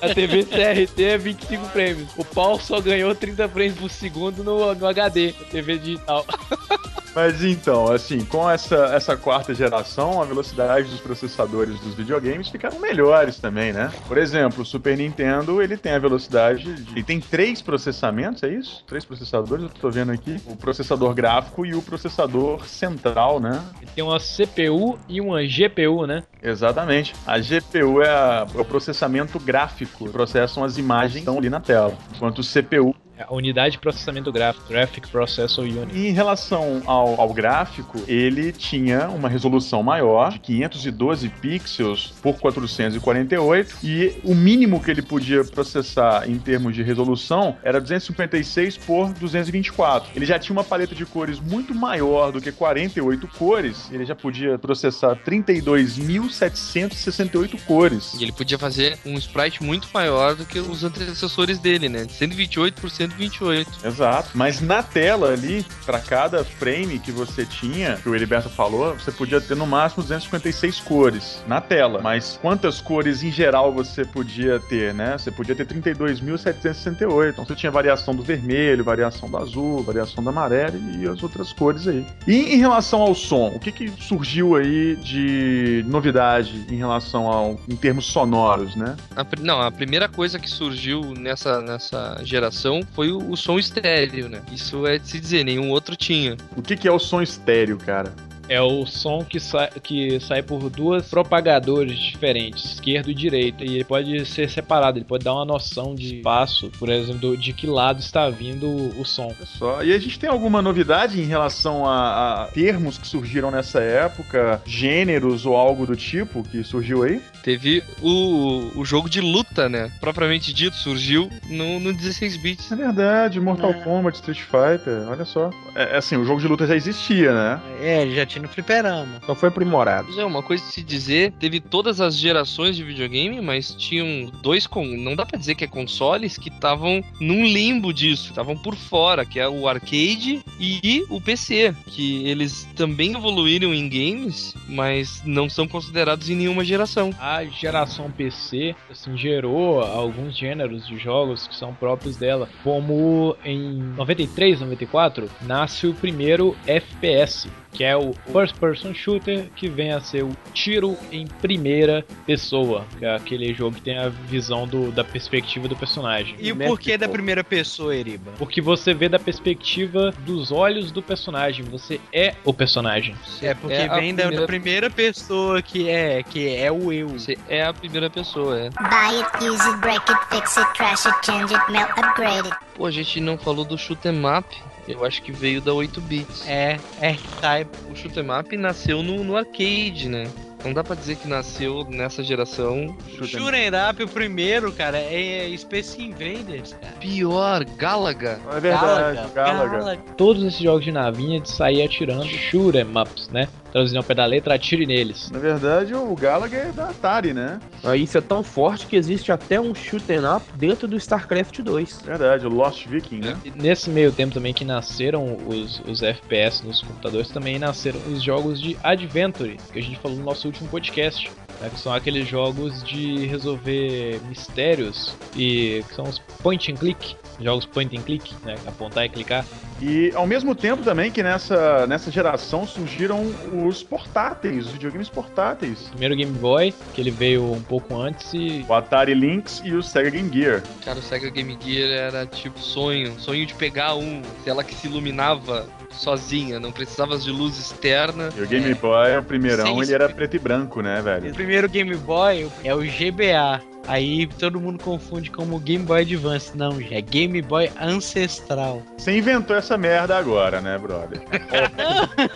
A TV CRT é 25 frames. O pau só ganhou 30 frames por segundo no, no HD, na TV digital. Mas então, assim, com essa, essa quarta geração, a velocidade dos processadores dos videogames ficaram melhores também, né? Por exemplo, o Super Nintendo, ele tem a velocidade de... Ele tem três processamentos, é isso? Três processadores, eu tô vendo aqui. O processador gráfico e o processador central, né? Tem uma CPU e uma GPU, né? Exatamente. A GPU é, a- é o processamento gráfico, processam as imagens que estão ali na tela. Enquanto o CPU A unidade de processamento gráfico, Graphic Processor Unit. Em relação ao, ao gráfico, ele tinha uma resolução maior, de 512 pixels por 448, e o mínimo que ele podia processar em termos de resolução era 256 por 224. Ele já tinha uma paleta de cores muito maior do que 48 cores, ele já podia processar 32.768 cores. E ele podia fazer um sprite muito maior do que os antecessores dele, né? 128 por 128. Exato. Mas na tela ali, pra cada frame que você tinha, que o Heriberto falou, você podia ter no máximo 256 cores na tela. Mas quantas cores em geral você podia ter, né? Você podia ter 32.768. Então você tinha variação do vermelho, variação do azul, variação do amarelo e as outras cores aí. E em relação ao som, o que, que surgiu aí de novidade em relação ao em termos sonoros, né? A não, a primeira coisa que surgiu nessa, nessa geração foi o, o som estéreo, né? Isso é de se dizer, nenhum outro tinha. O que, que é o som estéreo, cara? É o som que sai, que sai por duas propagadores diferentes, esquerdo e direito. E ele pode ser separado, ele pode dar uma noção de espaço, por exemplo, de que lado está vindo o som. Só. E a gente tem alguma novidade em relação a, a termos que surgiram nessa época, gêneros ou algo do tipo que surgiu aí? Teve o, o jogo de luta, né? Propriamente dito, surgiu no, no 16 bits. É verdade, Mortal Kombat, Street Fighter, olha só. É, é assim, o jogo de luta já existia, né? É, ele já tinha no fliperama. Só foi aprimorado. É, uma coisa de se dizer, teve todas as gerações de videogame, mas tinham dois com, não dá pra dizer que é consoles que estavam num limbo disso, estavam por fora, que é o arcade e o PC, que eles também evoluíram em games, mas não são considerados em nenhuma geração. A geração PC assim, gerou alguns gêneros de jogos que são próprios dela, como em 93, 94, nasce o primeiro FPS, que é o First Person Shooter, que vem a ser o tiro em primeira pessoa, que é aquele jogo que tem a visão do- da perspectiva do personagem. E o porquê da primeira pessoa, Eriba? Porque você vê da perspectiva dos olhos do personagem, você é o personagem. É porque É vem da, da primeira- primeira pessoa que é, que é o eu. Você é a primeira pessoa, é. Buy it, use it, break it, fix it, trash it, change it, melt, upgrade it. Pô, a gente não falou do shoot'em up. Eu acho que veio da 8 bits. É, é, type. O shoot'em up nasceu no, no arcade, né? Não dá pra dizer que nasceu nessa geração. Shooting Up, o primeiro, cara, é Space Invaders, cara. Pior, Galaga. É verdade, o Galaga. Galaga. Todos esses jogos de navinha de sair atirando shoot 'em ups, né? Traduzindo ao pé da letra, atire neles. Na verdade, o Galaga é da Atari, né? Aí Isso é tão forte que existe até um shoot'em up dentro do StarCraft 2. Verdade, o Lost Viking, né? E nesse meio tempo também que nasceram os, os FPS nos computadores, também nasceram os jogos de Adventure, que a gente falou no nosso último podcast. Né, que são aqueles jogos de resolver mistérios e que são os point and click, jogos point and click, né, apontar e clicar. E ao mesmo tempo também que nessa, nessa geração surgiram os portáteis, os videogames portáteis. Primeiro Game Boy, que ele veio um pouco antes e O Atari Lynx e o Sega Game Gear. Cara, o Sega Game Gear era tipo sonho. Sonho de pegar um. Ela que se iluminava sozinha, não precisava de luz externa. E o Game Boy, o primeirão, ele era preto e branco, né, velho? O primeiro Game Boy é o GBA. Aí todo mundo confunde como Game Boy Advance. Não, é Game Boy Ancestral. Você inventou essa merda agora, né, brother?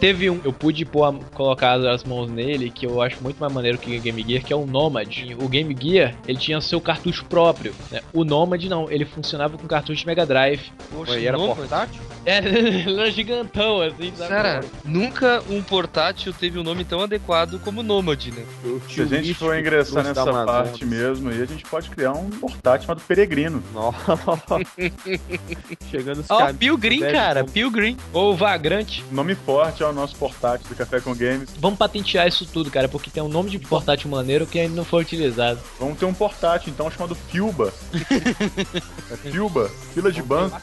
Teve um, eu pude pôr, a- colocar as mãos nele, que eu acho muito mais maneiro que o Game Gear, que é o Nomad. O Game Gear, ele tinha seu cartucho próprio, né? O Nomad não, ele funcionava com cartucho de Mega Drive. Poxa, E era Nomad. portátil? É, ele era gigantão, assim, sabe? Cara, nunca um portátil teve um nome tão adequado como Nomad, né? O Se a gente for ingressar nessa Amazonas. parte mesmo aí, a gente pode criar um portátil chamado Peregrino. Nossa. Chegando os Ó, caras. Pilgrim, cara, Pilgrim. Ou Vagrante. Nome forte é o nosso portátil do Café com Games. Vamos patentear isso tudo, cara, porque tem um nome de portátil maneiro que ainda não foi utilizado. Vamos ter um portátil, então, chamado Filba. É Filba, fila de banco.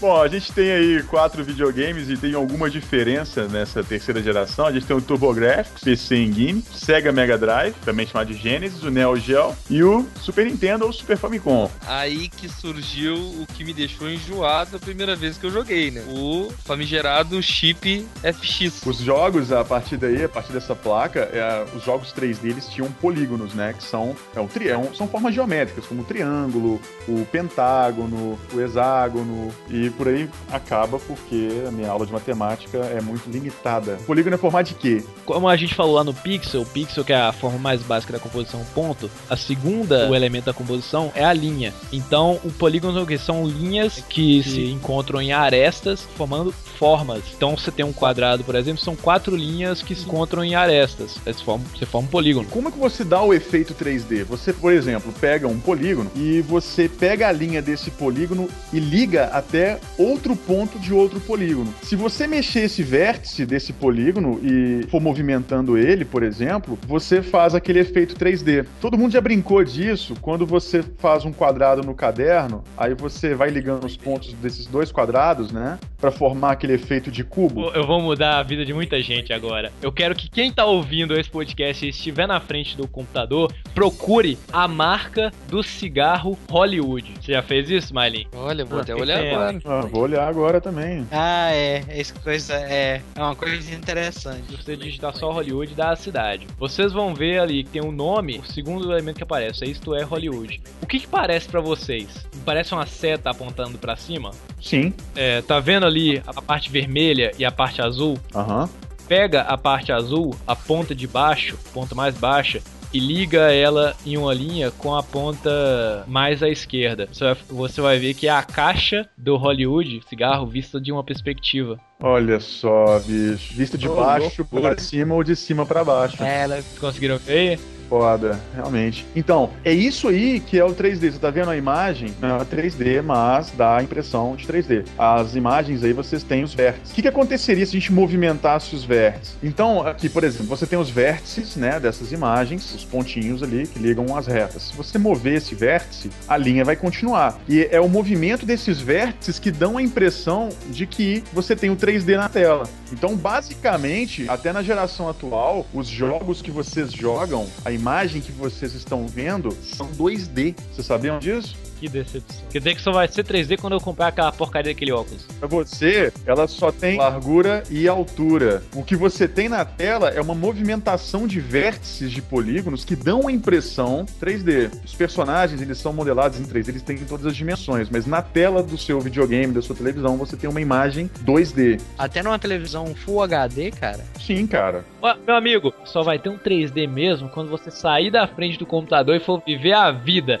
Bom, a gente tem aí quatro videogames e tem alguma diferença nessa terceira geração. A gente tem o TurboGrafx, PC Engine, Sega Mega Drive, também chamado de Genesis, o Neo Geo e o Super Nintendo ou Super Famicom. Aí que surgiu o que me deixou enjoado a primeira vez que eu joguei, né? O famigerado chip FX. Os jogos, a partir daí, a partir dessa placa, é, os jogos 3D eles tinham polígonos, né? Que são, é um tri, é um- são formas geométricas, como o triângulo, o pentágono, o hexágono e por aí acaba porque a minha aula de matemática é muito limitada. O polígono é formado de quê? Como a gente falou lá no pixel, o pixel que é a forma mais básica da composição, ponto. A segunda, o elemento da composição é a linha. Então, o polígono que são linhas que se encontram em arestas, formando formas. Então, você tem um quadrado, por exemplo, são quatro linhas que se encontram em arestas. Você forma, você forma um polígono. Como é que você dá o efeito 3D? Você, por exemplo, pega um polígono e você pega a linha desse polígono e liga até outro ponto de outro polígono. Se você mexer esse vértice desse polígono e for movimentando ele, por exemplo, você faz aquele efeito 3D. Todo mundo já brincou disso quando você faz um quadrado no caderno, aí você vai ligando os pontos desses dois quadrados, né, Pra formar aquele efeito de cubo. Eu vou mudar a vida de muita gente agora. Eu quero que quem tá ouvindo esse podcast e estiver na frente do computador, procure a marca do cigarro Hollywood. Você já fez isso, Smiley? Olha, vou Ah, até olhar é? agora. Ah, vou olhar agora também. Ah, é. Essa coisa é, é uma coisa interessante. Se você digitar só Hollywood, dá a cidade. Vocês vão ver ali que tem um nome, o segundo elemento que aparece, isto é Hollywood. O que que parece pra vocês? Parece uma seta apontando pra cima? Sim. É, tá vendo ali a parte vermelha e a parte azul? Aham. Pega a parte azul, a ponta de baixo, ponta mais baixa, e liga ela em uma linha com a ponta mais à esquerda. Você vai, você vai ver que é a caixa do Hollywood cigarro vista de uma perspectiva. Olha só, bicho. Vista de Ô, baixo pra cima ou de cima pra baixo. É, ela conseguiram ver? Foda, realmente. Então, é isso aí que é o 3D. Você tá vendo a imagem? Não é 3D, mas dá a impressão de 3D. As imagens aí vocês têm os vértices. O que, que aconteceria se a gente movimentasse os vértices? Então, aqui, por exemplo, você tem os vértices, né, dessas imagens, os pontinhos ali que ligam as retas. Se você mover esse vértice, a linha vai continuar. E é o movimento desses vértices que dão a impressão de que você tem o 3D na tela. Então, basicamente, até na geração atual, os jogos que vocês jogam, a imagem que vocês estão vendo, são 2D. Vocês sabiam disso? Que decepção. Quer dizer que só vai ser 3D quando eu comprar aquela porcaria daquele óculos. Pra você, ela só tem largura e altura. O que você tem na tela é uma movimentação de vértices de polígonos que dão a impressão 3D. Os personagens, eles são modelados em 3D, eles têm todas as dimensões, mas na tela do seu videogame, da sua televisão, você tem uma imagem 2D. Até numa televisão Full HD, cara. Sim, cara. Ó, meu amigo, só vai ter um 3D mesmo quando você sair da frente do computador e for viver a vida.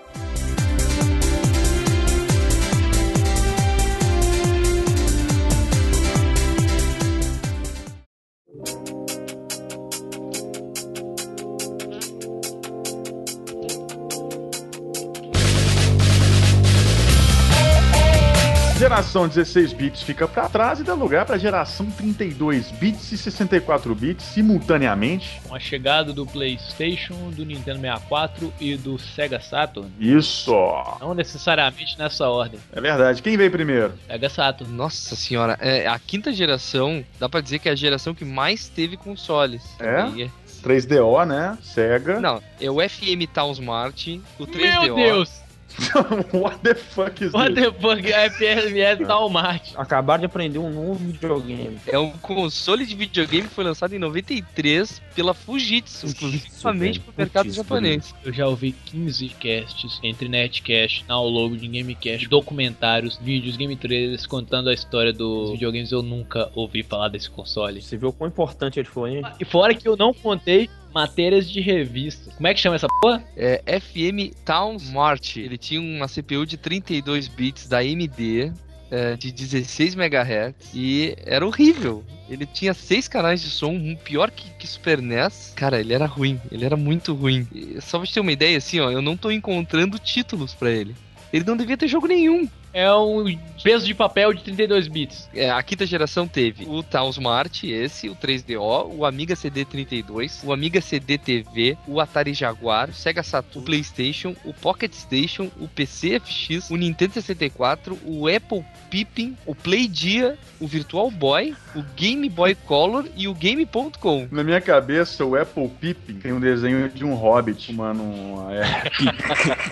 Geração 16 bits fica pra trás e dá lugar pra geração 32 bits e 64 bits simultaneamente. Com a chegada do PlayStation, do Nintendo 64 e do Sega Saturn. Isso! Não necessariamente nessa ordem. É verdade. Quem veio primeiro? Sega Saturn. Nossa senhora, é, a quinta geração, dá pra dizer que é a geração que mais teve consoles. É? Também 3DO, né? Sega. Não, é o FM Town Smart, o 3DO. Meu Deus! What the fuck is What this? the fuck é FMS Talmart? Acabaram de aprender um novo videogame. É um console de videogame que foi lançado em 93 pela Fujitsu, exclusivamente pro mercado Fujitsu, japonês. Eu já ouvi 15 casts, entre netcast, download, gamecast, documentários, vídeos, game trailers, contando a história dos videogames. Eu nunca ouvi falar desse console. Você viu o quão importante ele foi, hein? E fora que eu não contei matérias de revista. Como é que chama essa porra? É FM Town Smart. Ele tinha uma CPU de 32 bits da AMD. é, de 16 MHz e era horrível. Ele tinha seis canais de som, um pior que, que Super NES. Cara, ele era ruim, ele era muito ruim. E só pra você ter uma ideia, assim, ó, eu não tô encontrando títulos pra ele. Ele não devia ter jogo nenhum. É um peso de papel de 32 bits. É, a quinta geração teve o Town Smart, esse, o 3DO, o Amiga CD32, o Amiga CD TV, o Atari Jaguar, o Sega Saturn, o PlayStation, o Pocket Station, o PC FX, o Nintendo 64, o Apple Pippin, o Playdia, o Virtual Boy, o Game Boy Color e o Game.com. Na minha cabeça, o Apple Pippin tem um desenho de um hobbit fumando uma erva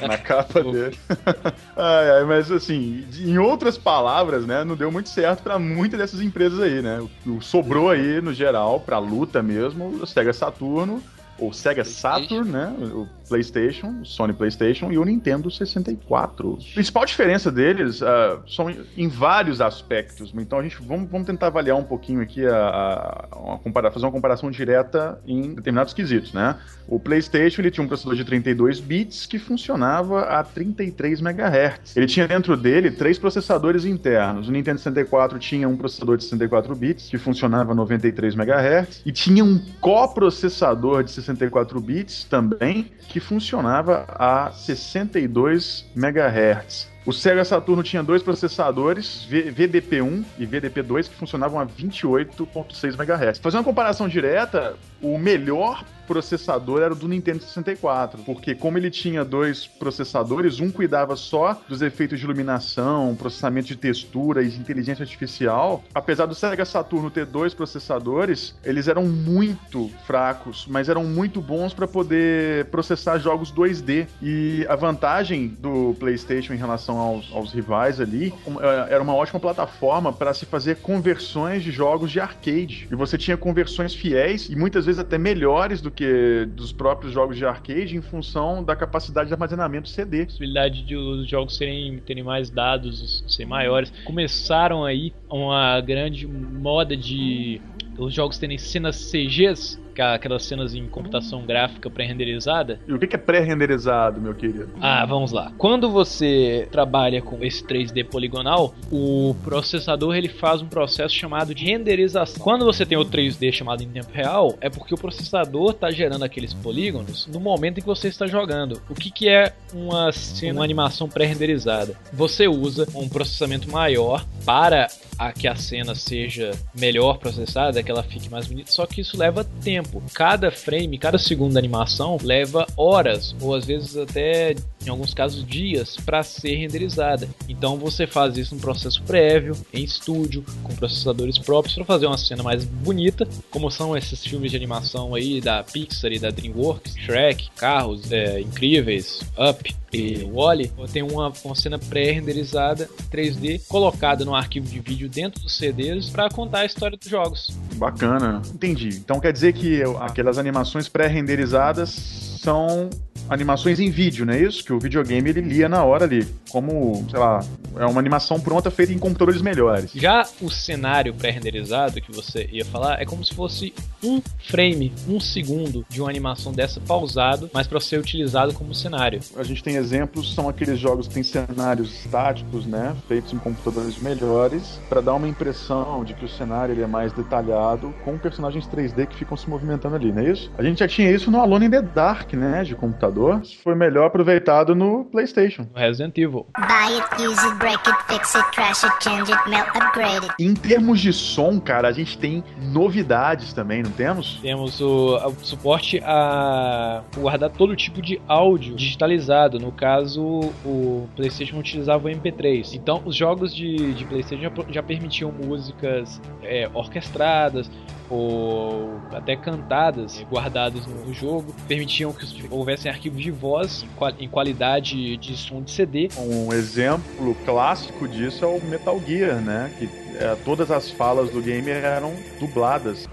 na capa dele. ai, ai, mas assim, em outras palavras, né, não deu muito certo pra muitas dessas empresas aí, né? O, o sobrou aí, no geral, pra luta mesmo, o Sega Saturno, ou Sega Saturn, né? O PlayStation, Sony PlayStation e o Nintendo 64. A principal diferença deles ah, são em- vários aspectos. Então a gente vamos, vamos tentar avaliar um pouquinho aqui a, a- fazer uma comparação direta em determinados quesitos, né? O PlayStation ele tinha um processador de 32 bits que funcionava a 33 MHz. Ele tinha dentro dele três processadores internos. O Nintendo 64 tinha um processador de 64 bits que funcionava a 93 MHz e tinha um coprocessador de 64 bits também que funcionava a 62 MHz. O Sega Saturno tinha dois processadores, V- VDP1 e VDP2, que funcionavam a 28.6 MHz. Fazer uma comparação direta, o melhor processador era o do Nintendo 64, porque como ele tinha dois processadores, um cuidava só dos efeitos de iluminação, processamento de textura e de inteligência artificial, apesar do Sega Saturno ter dois processadores, eles eram muito fracos, mas eram muito bons para poder processar jogos 2D. E a vantagem do PlayStation em relação aos, aos rivais ali eh, era uma ótima plataforma para se fazer conversões de jogos de arcade. E você tinha conversões fiéis e muitas vezes até melhores do que dos próprios jogos de arcade em função da capacidade de armazenamento CD. possibilidade de os jogos serem terem mais dados, serem maiores. Começaram aí uma grande moda de os jogos terem cenas CGs, é aquelas cenas em computação gráfica pré-renderizada. E o que que é pré-renderizado, meu querido? Ah, vamos lá. Quando você trabalha com esse 3D poligonal, o processador ele faz um processo chamado de renderização. Quando você tem o 3D chamado em tempo real, é porque o processador está gerando aqueles polígonos no momento em que você está jogando. O que, que é uma, cena, uma animação pré-renderizada? Você usa um processamento maior para a que a cena seja melhor processada, que ela fique mais bonita, só que isso leva tempo. Cada frame, cada segundo da animação leva horas, ou às vezes até, em alguns casos, dias para ser renderizada. Então você faz isso num processo prévio, em estúdio, com processadores próprios, para fazer uma cena mais bonita, como são esses filmes de animação aí da Pixar e da DreamWorks, Shrek, Carros é, Incríveis, Up e Wally, tem uma, uma cena pré-renderizada 3D colocada no arquivo de vídeo dentro dos CDs para contar a história dos jogos. Bacana. Entendi. Então quer dizer que aquelas animações pré-renderizadas são animações em vídeo, não é isso? Que o videogame ele lia na hora ali. Como, sei lá, é uma animação pronta feita em computadores melhores. Já o cenário pré-renderizado que você ia falar é como se fosse um frame, um segundo de uma animação dessa pausado, mas para ser utilizado como cenário. A gente tem exemplos, são aqueles jogos que têm cenários estáticos, né? Feitos em computadores melhores, para dar uma impressão de que o cenário ele é mais detalhado, com personagens 3D que ficam se movimentando ali, não é isso? A gente já tinha isso no Alone in the Dark, né? De computador. Isso foi melhor aproveitado no PlayStation. Resident Evil. Buy it, use it, break it, fix it, trash it, change it, melt, upgrade it. Em termos de som, cara, a gente tem novidades também, não temos? Temos o, o suporte a guardar todo tipo de áudio digitalizado. No caso, o PlayStation utilizava o MP3. Então, os jogos de, de PlayStation já, já permitiam músicas é, orquestradas ou até cantadas, guardadas no, no jogo. Permitiam que houvessem arquivos de voz em, qual, em qualidade de som de CD. Um exemplo clássico disso é o Metal Gear, né? Que é, todas as falas do game eram dubladas.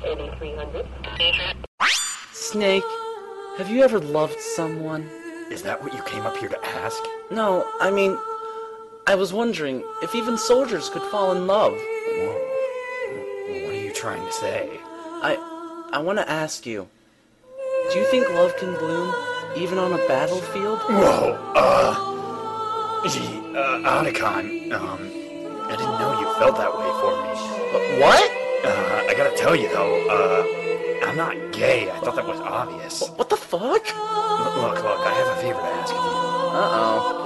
Snake, have you ever loved someone? Is that what you came up here to ask? No, I mean, I was wondering if even soldiers could fall in love. Whoa. What are you trying to say? I I want to ask you. Do you think love can bloom even on a battlefield? Whoa, uh gee, uh Anacon, um I didn't know you felt that way for me. What? Uh I got to tell you though, uh I'm not gay. I thought that was obvious. What the fuck? Look, look, I have a favor to ask of you. Uh-oh.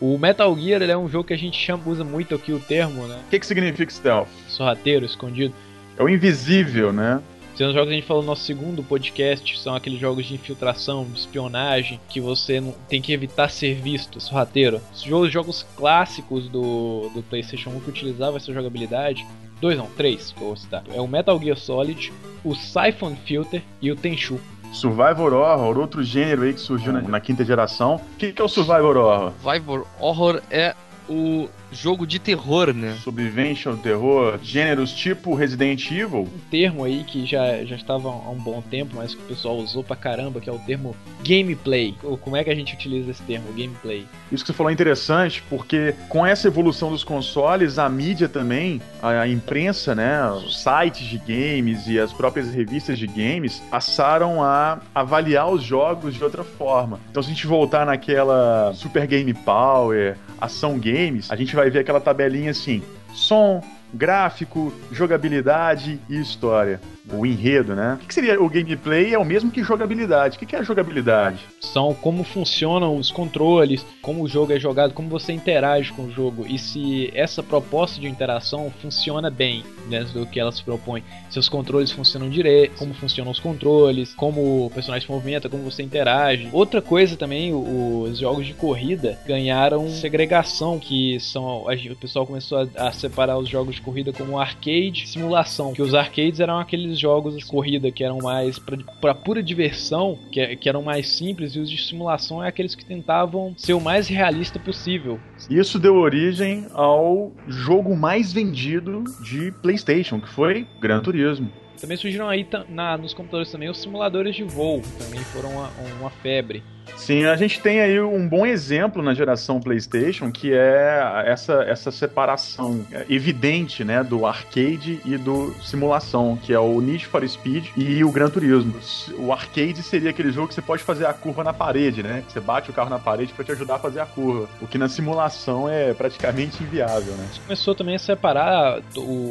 O Metal Gear ele é um jogo que a gente chama, usa muito aqui o termo, né? O que, que significa stealth? Sorrateiro, escondido. É o invisível, né? São os jogos que a gente falou no nosso segundo podcast, são aqueles jogos de infiltração, de espionagem, que você não, tem que evitar ser visto, sorrateiro. Os jogos, jogos clássicos do, do PlayStation 1 que utilizavam essa jogabilidade, dois não, três que eu vou citar. É o Metal Gear Solid, o Siphon Filter e o Tenchu. Survivor Horror, outro gênero aí que surgiu na, na quinta geração. O que, que é o Survivor Horror? Survivor Horror é o jogo de terror, né? Sobrevivência ao terror, gêneros tipo Resident Evil. Um termo aí que já, já estava há um bom tempo, mas que o pessoal usou pra caramba, que é o termo gameplay. Ou Como é que a gente utiliza esse termo, gameplay? Isso que você falou é interessante, porque com essa evolução dos consoles, a mídia também, a, a imprensa, né, os sites de games e as próprias revistas de games passaram a avaliar os jogos de outra forma. Então, se a gente voltar naquela Super Game Power, Ação Games, a gente vai ver aquela tabelinha assim: som, gráfico, jogabilidade e história. O enredo, né? O que seria o gameplay? É o mesmo que jogabilidade. O que que é a jogabilidade? São como funcionam os controles, como o jogo é jogado, como você interage com o jogo e se essa proposta de interação funciona bem dentro do que ela se propõe. Se os controles funcionam direito, como funcionam os controles, como o personagem se movimenta, como você interage. Outra coisa também, os jogos de corrida ganharam segregação, que são o pessoal começou a, separar os jogos de corrida como arcade e simulação, que os arcades eram aqueles jogos de corrida que eram mais pra pura diversão, que, que eram mais simples, e os de simulação é aqueles que tentavam ser o mais realista possível. Isso deu origem ao jogo mais vendido de PlayStation, que foi Gran Turismo. Também surgiram aí na- nos computadores também os simuladores de voo, também foram uma, uma febre. Sim, a gente tem aí um bom exemplo na geração PlayStation, que é essa, essa separação é, evidente né, do arcade e do simulação, que é o Need for Speed e o Gran Turismo. O arcade seria aquele jogo que você pode fazer a curva na parede, né? Que você bate o carro na parede para te ajudar a fazer a curva. O que na simulação é praticamente inviável, né? Começou também a separar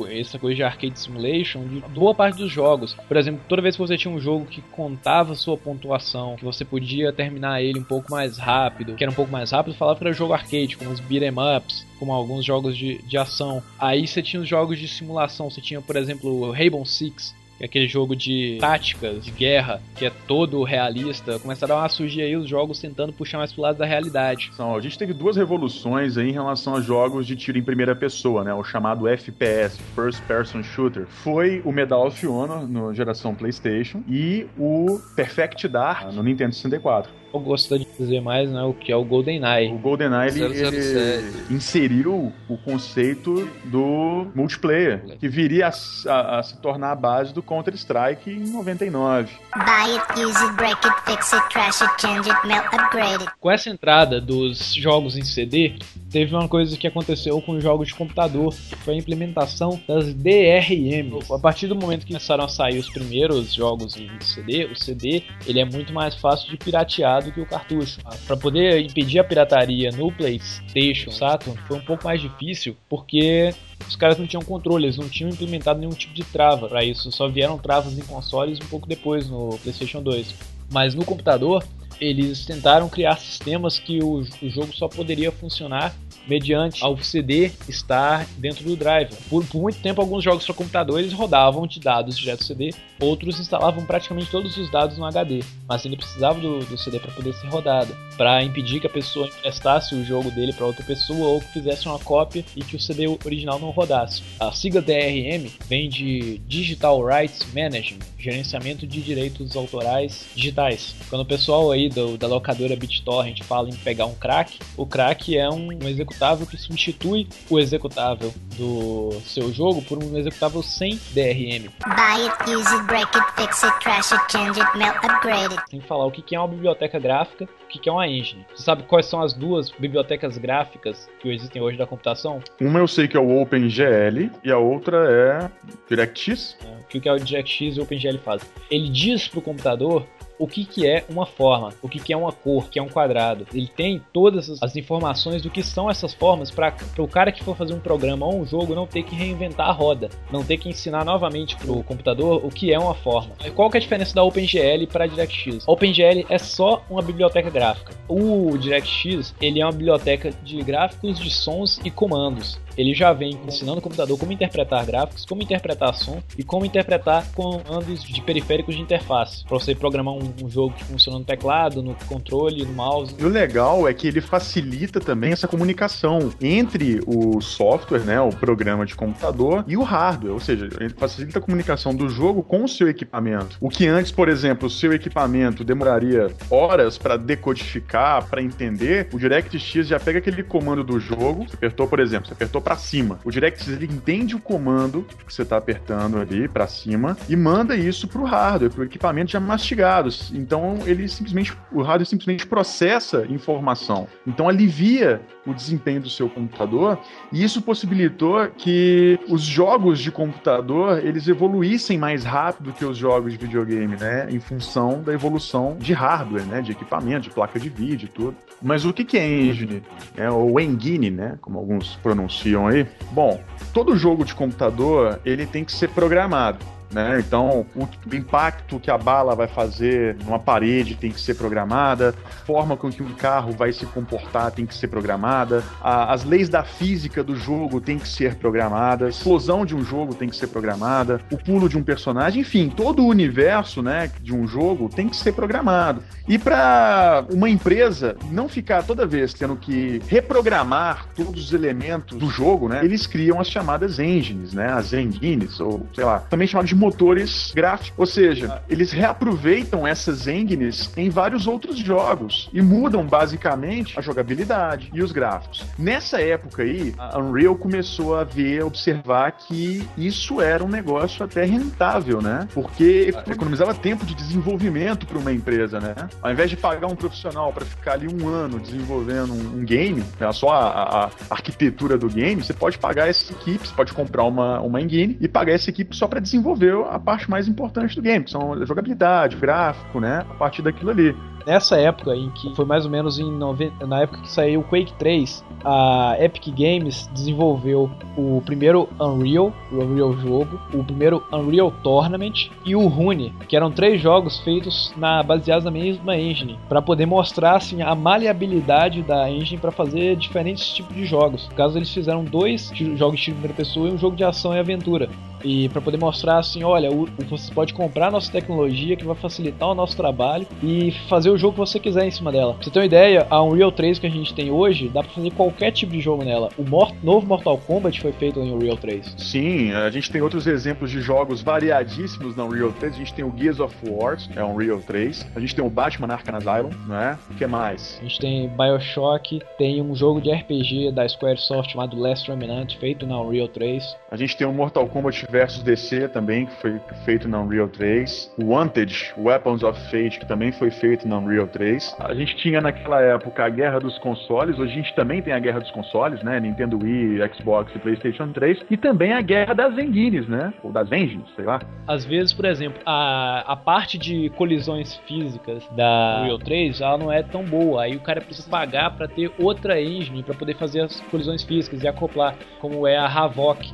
essa coisa de arcade simulation de boa parte dos jogos. Por exemplo, toda vez que você tinha um jogo que contava sua pontuação, que você podia terminar ele um pouco mais rápido, que era um pouco mais rápido, falava que era jogo arcade, como os beat'em ups, como alguns jogos de, de ação. Aí você tinha os jogos de simulação, você tinha, por exemplo, o Rainbow Six, que é aquele jogo de táticas, de guerra, que é todo realista. Começaram a surgir aí os jogos tentando puxar mais pro lado da realidade. Então, a gente teve duas revoluções aí em relação a jogos de tiro em primeira pessoa, né? O chamado FPS, First Person Shooter. Foi o Medal of Honor na geração PlayStation e o Perfect Dark no Nintendo 64. Eu gosto de dizer mais, né, o que é o GoldenEye. O GoldenEye ele, ele 007. inseriu o conceito do multiplayer, que viria a, a- a se tornar a base do Counter-Strike em 99. Buy it, use it, break it, fix it, trash it, change it, melt, upgrade it. Com essa entrada dos jogos em CD, teve uma coisa que aconteceu com os jogos de computador, que foi a implementação das DRM. A partir do momento que começaram a sair os primeiros jogos em CD, o CD ele é muito mais fácil de piratear do que o cartucho. Para poder impedir a pirataria no PlayStation, Saturn, foi um pouco mais difícil porque os caras não tinham controle, eles não tinham implementado nenhum tipo de trava para isso, só vieram travas em consoles um pouco depois no PlayStation 2. Mas no computador, eles tentaram criar sistemas que o, o jogo só poderia funcionar mediante ao CD estar dentro do drive. Por, por muito tempo, alguns jogos para computador eles rodavam de dados direto do CD, outros instalavam praticamente todos os dados no HD, mas ele precisava do, do CD para poder ser rodado, para impedir que a pessoa emprestasse o jogo dele para outra pessoa ou que fizesse uma cópia e que o CD original não rodasse. A sigla DRM vem de Digital Rights Management, gerenciamento de direitos autorais digitais. Quando o pessoal aí do- da locadora BitTorrent fala em pegar um crack, o crack é um, um executável que substitui o executável do seu jogo por um executável sem DRM. Buy it, use it, break it, fix it, trash it, change it, melt, upgrade it. Tem que falar o que é uma biblioteca gráfica, o que é uma engine. Você sabe quais são as duas bibliotecas gráficas que existem hoje da computação? Uma eu sei que é o OpenGL e a outra é DirectX. O que que é o DirectX e o OpenGL fazem? Ele diz pro computador o que, que é uma forma, o que, que é uma cor, o que é um quadrado. Ele tem todas as- informações do que são essas formas para o cara que for fazer um programa ou um jogo não ter que reinventar a roda, não ter que ensinar novamente pro computador o que é uma forma. Qual que é a diferença da OpenGL para DirectX? A OpenGL é só uma biblioteca gráfica. O DirectX ele é uma biblioteca de gráficos, de sons e comandos. Ele já vem ensinando o computador como interpretar gráficos, como interpretar som e como interpretar comandos de periféricos de interface, para você programar um, um jogo que funciona no teclado, no controle, no mouse. E o legal é que ele facilita também essa comunicação entre o software, né, o programa de computador e o hardware, ou seja, ele facilita a comunicação do jogo com o seu equipamento. O que antes, por exemplo, o seu equipamento demoraria horas para decodificar, para entender, o DirectX já pega aquele comando do jogo, você apertou, por exemplo, você apertou para cima. O DirectX ele entende o comando que você está apertando ali para cima e manda isso pro hardware, pro equipamento já mastigado. Então ele simplesmente o hardware simplesmente processa informação. Então alivia o desempenho do seu computador e isso possibilitou que os jogos de computador eles evoluíssem mais rápido que os jogos de videogame, né? Em função da evolução de hardware, né? De equipamento, de placa de vídeo e tudo. Mas o que é engine? É o engine, né? Como alguns pronunciam aí. Bom, todo jogo de computador ele tem que ser programado. Né? Então, o, impacto que a bala vai fazer numa parede tem que ser programada, a forma com que um carro vai se comportar tem que ser programada, a, as leis da física do jogo tem que ser programada, a explosão de um jogo tem que ser programada, o pulo de um personagem, enfim, todo o universo né, de um jogo tem que ser programado. E para uma empresa não ficar toda vez tendo que reprogramar todos os elementos do jogo, né, eles criam as chamadas engines, né, as engines, ou sei lá, também chamadas de motores gráficos. Ou seja, eles reaproveitam essas engines em vários outros jogos e mudam basicamente a jogabilidade e os gráficos. Nessa época aí, a Unreal começou a ver, observar que isso era um negócio até rentável, né? Porque economizava tempo de desenvolvimento para uma empresa, né? Ao invés de pagar um profissional para ficar ali um ano desenvolvendo um, game, né, só a, a, arquitetura do game, você pode pagar essa equipe, você pode comprar uma, uma engine e pagar essa equipe só para desenvolver a parte mais importante do game, que são a jogabilidade, o gráfico, né? A partir daquilo ali. Nessa época, em que foi mais ou menos em nove... na época que saiu o Quake 3, a Epic Games desenvolveu o primeiro Unreal, o Unreal jogo, o primeiro Unreal Tournament e o Rune, que eram três jogos feitos na baseados na mesma engine, para poder mostrar assim a maleabilidade da engine para fazer diferentes tipos de jogos. No caso, eles fizeram dois jogos de primeira pessoa e um jogo de ação e aventura. E para poder mostrar assim, olha, o, você pode comprar nossa tecnologia que vai facilitar o nosso trabalho e fazer o jogo que você quiser em cima dela. Pra você ter uma ideia, a Unreal 3 que a gente tem hoje, dá pra fazer qualquer tipo de jogo nela. O novo Mortal Kombat foi feito em Unreal 3. Sim, a gente tem outros exemplos de jogos variadíssimos na Unreal 3. A gente tem o Gears of War, é Unreal 3. A gente tem o Batman Arkham Asylum, né? O que mais? A gente tem BioShock, tem um jogo de RPG da Squaresoft chamado Last Remnant, feito na Unreal 3. A gente tem o Mortal Kombat vs DC também, que foi feito na Unreal 3. O Wanted, Weapons of Fate, que também foi feito na Unreal 3. A gente tinha naquela época a guerra dos consoles, hoje a gente também tem a guerra dos consoles, né? Nintendo Wii, Xbox e PlayStation 3. E também a guerra das engines, né? Ou das engines, sei lá. Às vezes, por exemplo, a, a parte de colisões físicas da Unreal 3, ela não é tão boa. Aí o cara precisa pagar para ter outra engine para poder fazer as colisões físicas e acoplar, como é a Havok.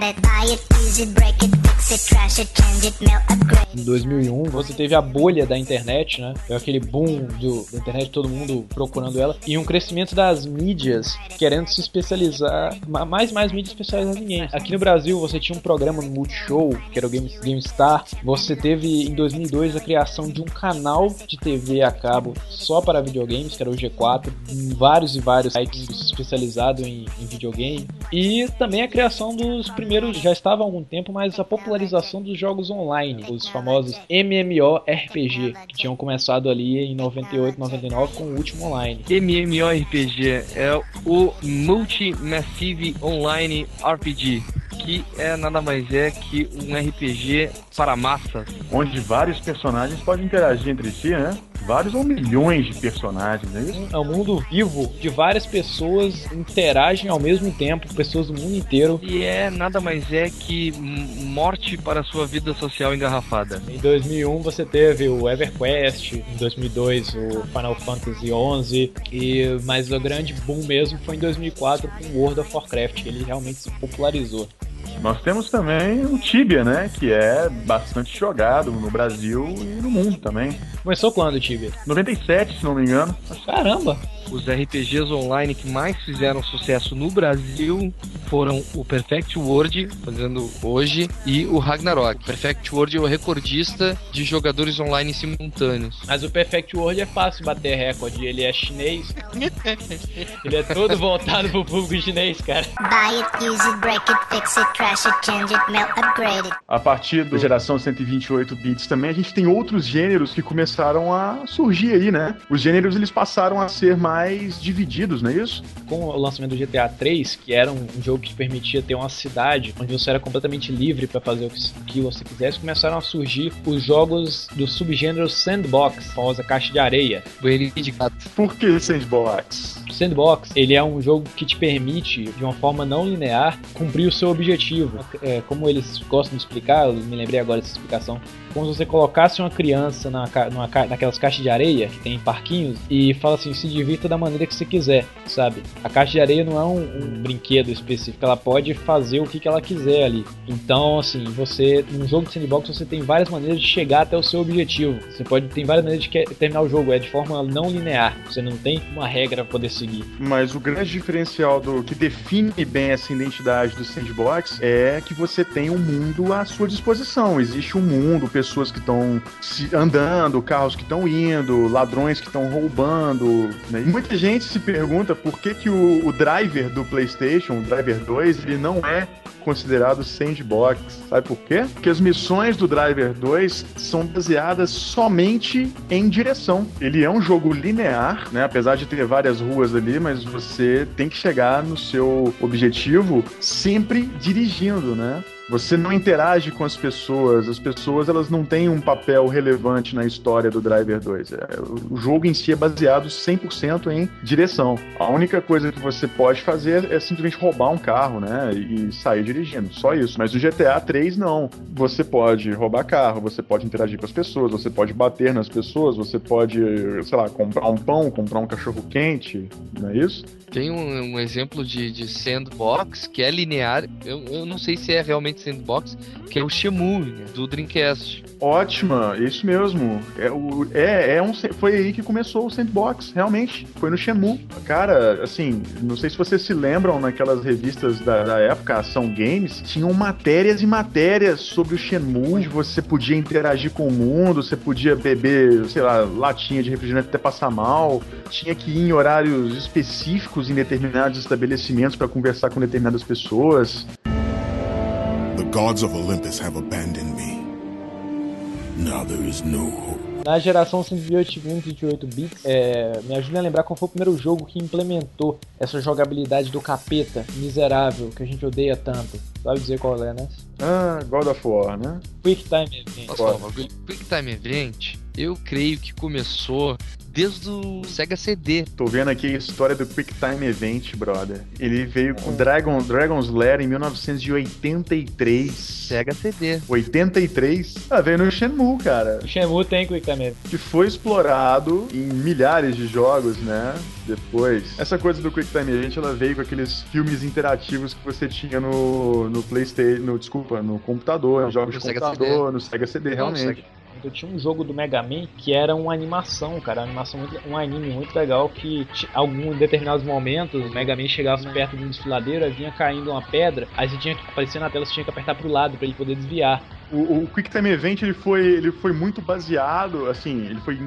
it, buy it, use it, break it, Em 2001, você teve a bolha da internet, né? Foi aquele boom do, da internet, todo mundo procurando ela. E um crescimento das mídias querendo se especializar, mais mais mídias especializadas em games. Aqui no Brasil, você tinha um programa no Multishow, que era o Game, GameStar. Você teve, em 2002, a criação de um canal de TV a cabo só para videogames, que era o G4. Vários e vários sites especializados em, em videogame. E também a criação dos primeiros, já estava há algum tempo, mas a popularização dos jogos online, os famosos MMORPG, que tinham começado ali em 98, 99 com o último online. MMORPG é o Multi Massive Online RPG que é nada mais é que um RPG para massas. Onde vários personagens podem interagir entre si, né? Vários ou milhões de personagens, é isso? É um mundo vivo de várias pessoas interagem ao mesmo tempo, pessoas do mundo inteiro. E é nada mais é que morte para sua vida social engarrafada. Em 2001 você teve o EverQuest, em 2002 o Final Fantasy XI, e mas o grande boom mesmo foi em 2004 com o World of Warcraft, ele realmente se popularizou. Nós temos também o Tibia, né? Que é bastante jogado no Brasil e no mundo também. Começou quando, Tibia? 97, se não me engano. Caramba! Os RPGs online que mais fizeram sucesso no Brasil foram o Perfect World, fazendo hoje, e o Ragnarok. Perfect World é o recordista de jogadores online simultâneos. Mas o Perfect World é fácil bater recorde, ele é chinês. ele é todo voltado pro público chinês, cara. Buy it, use it, break it, fix it, trash change it, melt. A partir da geração 128 bits também, a gente tem outros gêneros que começaram a surgir aí, né? Os gêneros eles passaram a ser mais divididos, não é isso? Com o lançamento do GTA 3, que era um jogo que permitia ter uma cidade onde você era completamente livre para fazer o que, você quisesse, começaram a surgir os jogos do subgênero Sandbox, a famosa caixa de areia. Banheirinho de gato. Por que Sandbox? Sandbox, ele é um jogo que te permite, de uma forma não linear, cumprir o seu objetivo. É, como eles gostam de explicar, eu me lembrei agora dessa explicação, como se você colocasse uma criança na, numa naquelas caixas de areia que tem em parquinhos e fala assim, se divirta da maneira que você quiser, sabe? A caixa de areia não é um, um brinquedo específico, ela pode fazer o que, que ela quiser ali. Então, assim, você, num jogo de sandbox, você tem várias maneiras de chegar até o seu objetivo. Você pode ter várias maneiras de terminar o jogo, é de forma não linear. Você não tem uma regra pra poder seguir. Mas o grande diferencial do que define bem essa identidade do sandbox é que você tem um mundo à sua disposição. Existe um mundo, pessoas que estão andando, carros que estão indo, ladrões que estão roubando. né? E muita gente se pergunta por que, que o, o driver do PlayStation, o Driver 2, ele não é considerado sandbox. Sabe por quê? Porque as missões do Driver 2 são baseadas somente em direção. Ele é um jogo linear, né? Apesar de ter várias ruas ali, mas você tem que chegar no seu objetivo sempre dirigindo, né? Você não interage com as pessoas, as pessoas elas não têm um papel relevante na história do Driver 2. É, o jogo em si é baseado 100% em direção. A única coisa que você pode fazer é simplesmente roubar um carro, né, e sair dirigindo, só isso. Mas no GTA 3 não. Você pode roubar carro, você pode interagir com as pessoas, você pode bater nas pessoas, você pode, sei lá, comprar um pão, comprar um cachorro quente, não é isso? Tem um, um exemplo de, de sandbox que é linear. Eu, eu não sei se é realmente sandbox, que é o Shemu, né, do Dreamcast. Ótima, isso mesmo. É, o, é, é um, foi aí que começou o sandbox, realmente. Foi no Shenmue. Cara, assim, não sei se vocês se lembram naquelas revistas da, da época, Ação Games, tinham matérias e matérias sobre o Shenmue, onde você podia interagir com o mundo, você podia beber, sei lá, latinha de refrigerante até passar mal, tinha que ir em horários específicos em determinados estabelecimentos para conversar com determinadas pessoas. The gods of Olympus have abandoned me. Now there is no hope. Na geração 128 128 bits, é, me ajuda a lembrar qual foi o primeiro jogo que implementou essa jogabilidade do capeta miserável que a gente odeia tanto. Sabe dizer qual é, né? Ah, God of War, né? Quick Time Event. Nossa, Quick Time Event, eu creio que começou desde o Sega CD. Tô vendo aqui a história do Quick Time Event, brother. Ele veio com Dragon, Dragon's Lair em 1983. Sega CD. 83? Ah, veio no Shenmue, cara. O Shenmue tem Quick Time Event. Que foi explorado em milhares de jogos, né? Depois. Essa coisa do Quick Time Event, ela veio com aqueles filmes interativos que você tinha no, no Playstation, no, desculpa, no computador, em jogos No de Sega computador, CD. no Sega CD, Não, realmente. Sega. Eu tinha um jogo do Mega Man que era uma animação, cara, uma animação muito, um anime muito legal que em alguns determinados momentos o Mega Man chegava perto de um desfiladeiro, aí vinha caindo uma pedra, aí você tinha que aparecer na tela, você tinha que apertar pro lado pra ele poder desviar. O, o Quick Time Event ele foi, ele foi muito baseado, assim, ele foi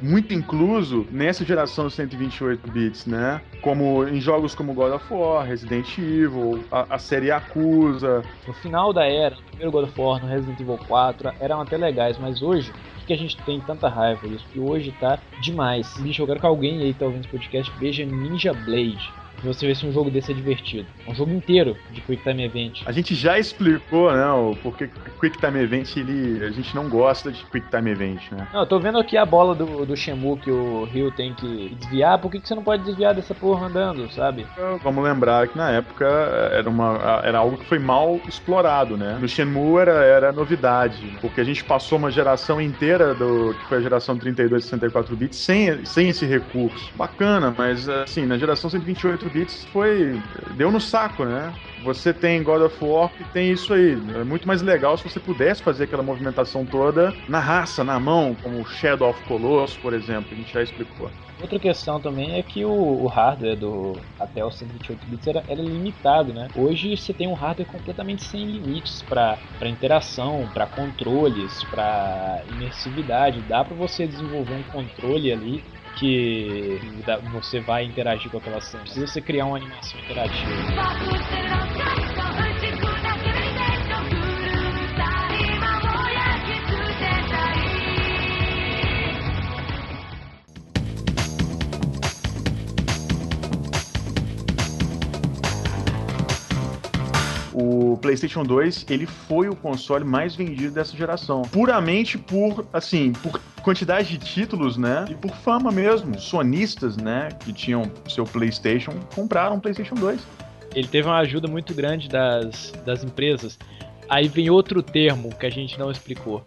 muito incluso nessa geração 128 bits, né? Como em jogos como God of War, Resident Evil, a, a série Yakuza. No final da era, no primeiro God of War, no Resident Evil 4, eram até legais, mas hoje, que a gente tem tanta raiva disso? Porque hoje tá demais. Bicho, eu quero que alguém aí que tá ouvindo esse podcast veja Ninja Blade. Você ver se um jogo desse é divertido. É um jogo inteiro de Quick Time Event. A gente já explicou, né, o porquê Quick Time Event, ele, a gente não gosta de Quick Time Event, né? Não, eu tô vendo aqui a bola do, do Shenmue que o Ryu tem que desviar. Por que, que você não pode desviar dessa porra andando, sabe? Vamos lembrar que na época era, uma, era algo que foi mal explorado, né? No Shenmue era, era novidade, porque a gente passou uma geração inteira do que foi a geração 32 e 64 bits sem, sem esse recurso. Bacana, mas assim, na geração 128 bits foi deu no saco, né? Você tem God of War que tem isso aí. É muito mais legal se você pudesse fazer aquela movimentação toda na raça, na mão, como Shadow of Colossus, por exemplo, a gente já explicou. Outra questão também é que o, o hardware do até os 128 bits era, era, limitado, né? Hoje você tem um hardware completamente sem limites para interação, para controles, para imersividade. Dá para você desenvolver um controle ali que você vai interagir com aquela cena. Precisa você criar uma animação interativa. O PlayStation 2 ele foi o console mais vendido dessa geração, puramente por assim, por quantidade de títulos, né? E por fama mesmo. Sonistas, né, que tinham seu PlayStation, compraram um PlayStation 2. Ele teve uma ajuda muito grande das, das empresas. Aí vem outro termo que a gente não explicou: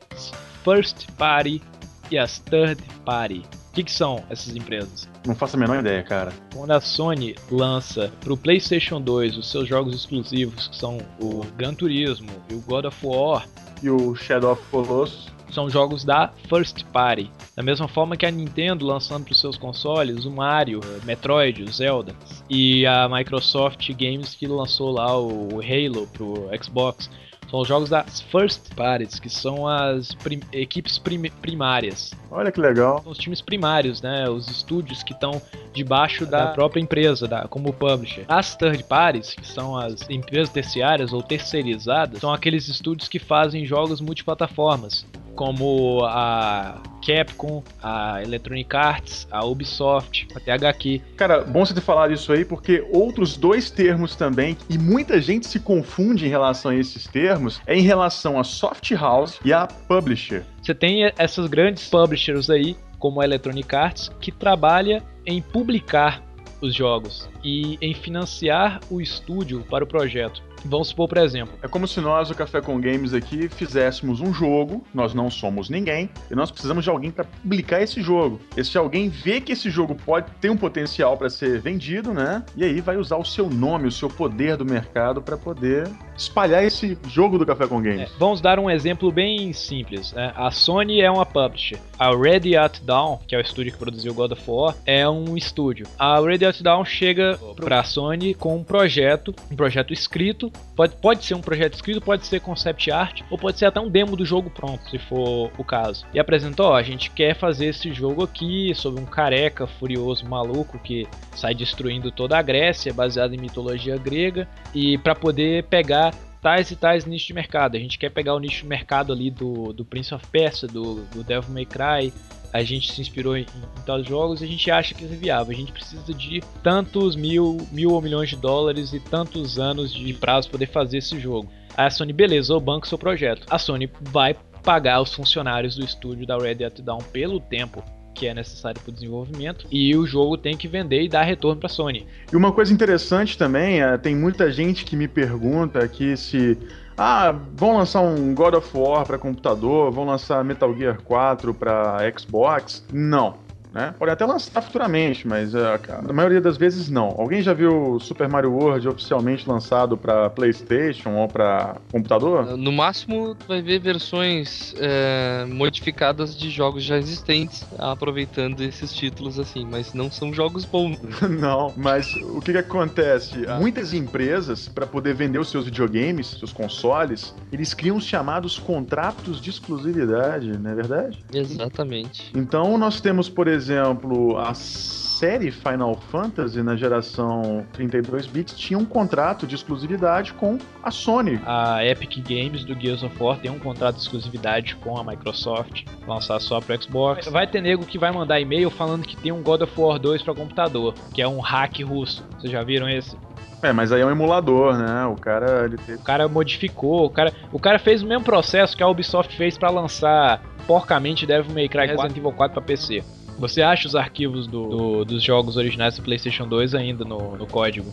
First Party e as Third Party. O que, que, são essas empresas? Não faço a menor ideia, cara. Quando a Sony lança para o PlayStation 2 os seus jogos exclusivos, que são o Gran Turismo e o God of War, e o Shadow of Colossus, são jogos da First Party. Da mesma forma que a Nintendo lançando para os seus consoles o Mario, o Metroid, o Zelda. E a Microsoft Games que lançou lá o Halo para o Xbox. São os jogos das First Parties, que são as prim equipes prim primárias. Olha que legal. São os times primários, né? Os estúdios que estão debaixo da própria empresa, da, como publisher. As third parties, que são as empresas terciárias ou terceirizadas, são aqueles estúdios que fazem jogos multiplataformas como a Capcom, a Electronic Arts, a Ubisoft, a THQ. Cara, bom você ter falado isso aí, porque outros dois termos também, e muita gente se confunde em relação a esses termos, é em relação a soft house e a publisher. Você tem essas grandes publishers aí, como a Electronic Arts, que trabalha em publicar os jogos e em financiar o estúdio para o projeto. Vamos supor, por exemplo. É como se nós, o Café com Games aqui, fizéssemos um jogo, nós não somos ninguém, e nós precisamos de alguém para publicar esse jogo. Esse alguém vê que esse jogo pode ter um potencial para ser vendido, né? E aí vai usar o seu nome, o seu poder do mercado para poder espalhar esse jogo do Café com Games. É, vamos dar um exemplo bem simples. Né? A Sony é uma publisher. A Ready At Down, que é o estúdio que produziu God of War, é um estúdio. A Ready At Down chega para a Sony com um projeto, um projeto escrito Pode, pode ser um projeto escrito, pode ser concept art, ou pode ser até um demo do jogo pronto, se for o caso. E apresentou, ó, a gente quer fazer esse jogo aqui sobre um careca furioso maluco que sai destruindo toda a Grécia, baseado em mitologia grega, e para poder pegar tais e tais nichos de mercado. A gente quer pegar o nicho de mercado ali do, do Prince of Persia, do, do Devil May Cry, a gente se inspirou em, em tais jogos e a gente acha que isso é viável. A gente precisa de tantos mil, mil ou milhões de dólares e tantos anos de prazo para poder fazer esse jogo. A Sony, beleza, o banco seu projeto. A Sony vai pagar os funcionários do estúdio da Red Dead Down pelo tempo que é necessário para o desenvolvimento e o jogo tem que vender e dar retorno para a Sony. E uma coisa interessante também, é, tem muita gente que me pergunta aqui se ah, vão lançar um God of War para computador, vão lançar Metal Gear 4 para Xbox. Não né? Pode até lançar futuramente, mas uh, a maioria das vezes não. Alguém já viu Super Mario World oficialmente lançado para PlayStation ou para computador? No máximo, vai ver versões é, modificadas de jogos já existentes, aproveitando esses títulos assim, mas não são jogos bons. não, mas o que, que acontece? Muitas empresas, para poder vender os seus videogames, seus consoles, eles criam os chamados contratos de exclusividade, não é verdade? Exatamente. Então nós temos, por exemplo, exemplo, a série Final Fantasy na geração 32 bits tinha um contrato de exclusividade com a Sony. A Epic Games do Gears of War tem um contrato de exclusividade com a Microsoft, lançar só pro Xbox. Vai ter nego que vai mandar e-mail falando que tem um God of War 2 para computador, que é um hack russo. Vocês já viram esse? É, mas aí é um emulador, né? O cara, ele teve... O cara modificou, o cara, o cara fez o mesmo processo que a Ubisoft fez para lançar porcamente Devil May Cry Resident Evil 4 para PC. Você acha os arquivos do, do, dos jogos originais do PlayStation 2 ainda no, no código?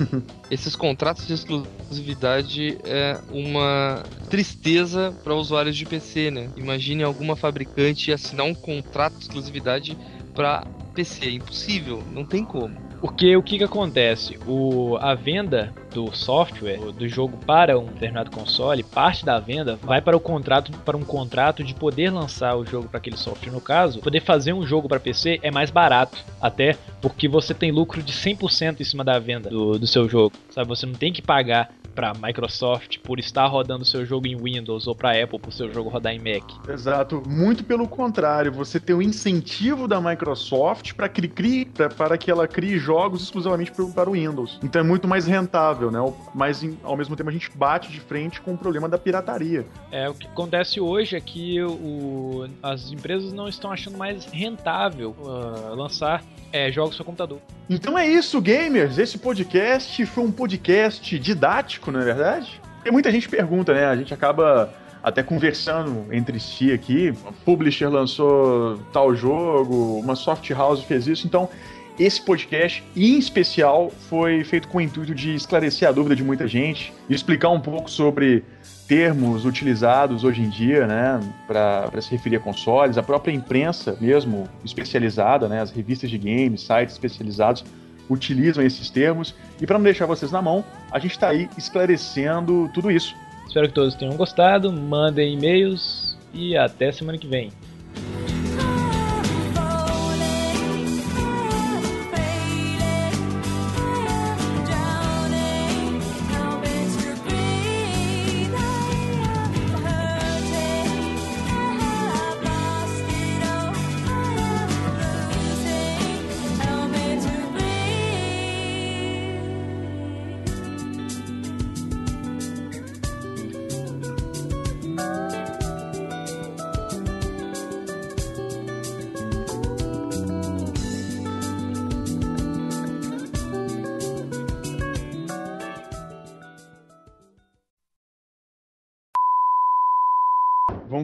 Esses contratos de exclusividade é uma tristeza para usuários de PC, né? Imagine alguma fabricante assinar um contrato de exclusividade para PC. É impossível, não tem como. Porque o que, que acontece? O, a venda do software, do jogo para um determinado console, parte da venda vai para o contrato para um contrato de poder lançar o jogo para aquele software. No caso, poder fazer um jogo para PC é mais barato, até porque você tem lucro de 100% em cima da venda do, do seu jogo. Sabe, você não tem que pagar para Microsoft por estar rodando seu jogo em Windows ou para Apple por seu jogo rodar em Mac. Exato, muito pelo contrário, você tem o incentivo da Microsoft para cri para que ela crie jogos exclusivamente para o Windows. Então é muito mais rentável, né? Mas ao mesmo tempo a gente bate de frente com o problema da pirataria. É, o que acontece hoje é que o, as empresas não estão achando mais rentável uh, lançar é, jogos para computador. Então é isso, gamers. Esse podcast foi um podcast didático, não é verdade? Porque muita gente pergunta, né? A gente acaba até conversando entre si aqui. A publisher lançou tal jogo, uma soft house fez isso, então esse podcast, em especial, foi feito com o intuito de esclarecer a dúvida de muita gente e explicar um pouco sobre termos utilizados hoje em dia, né, para se referir a consoles, a própria imprensa mesmo especializada, né, as revistas de games, sites especializados utilizam esses termos. E para não deixar vocês na mão, a gente está aí esclarecendo tudo isso. Espero que todos tenham gostado, mandem e-mails e até semana que vem.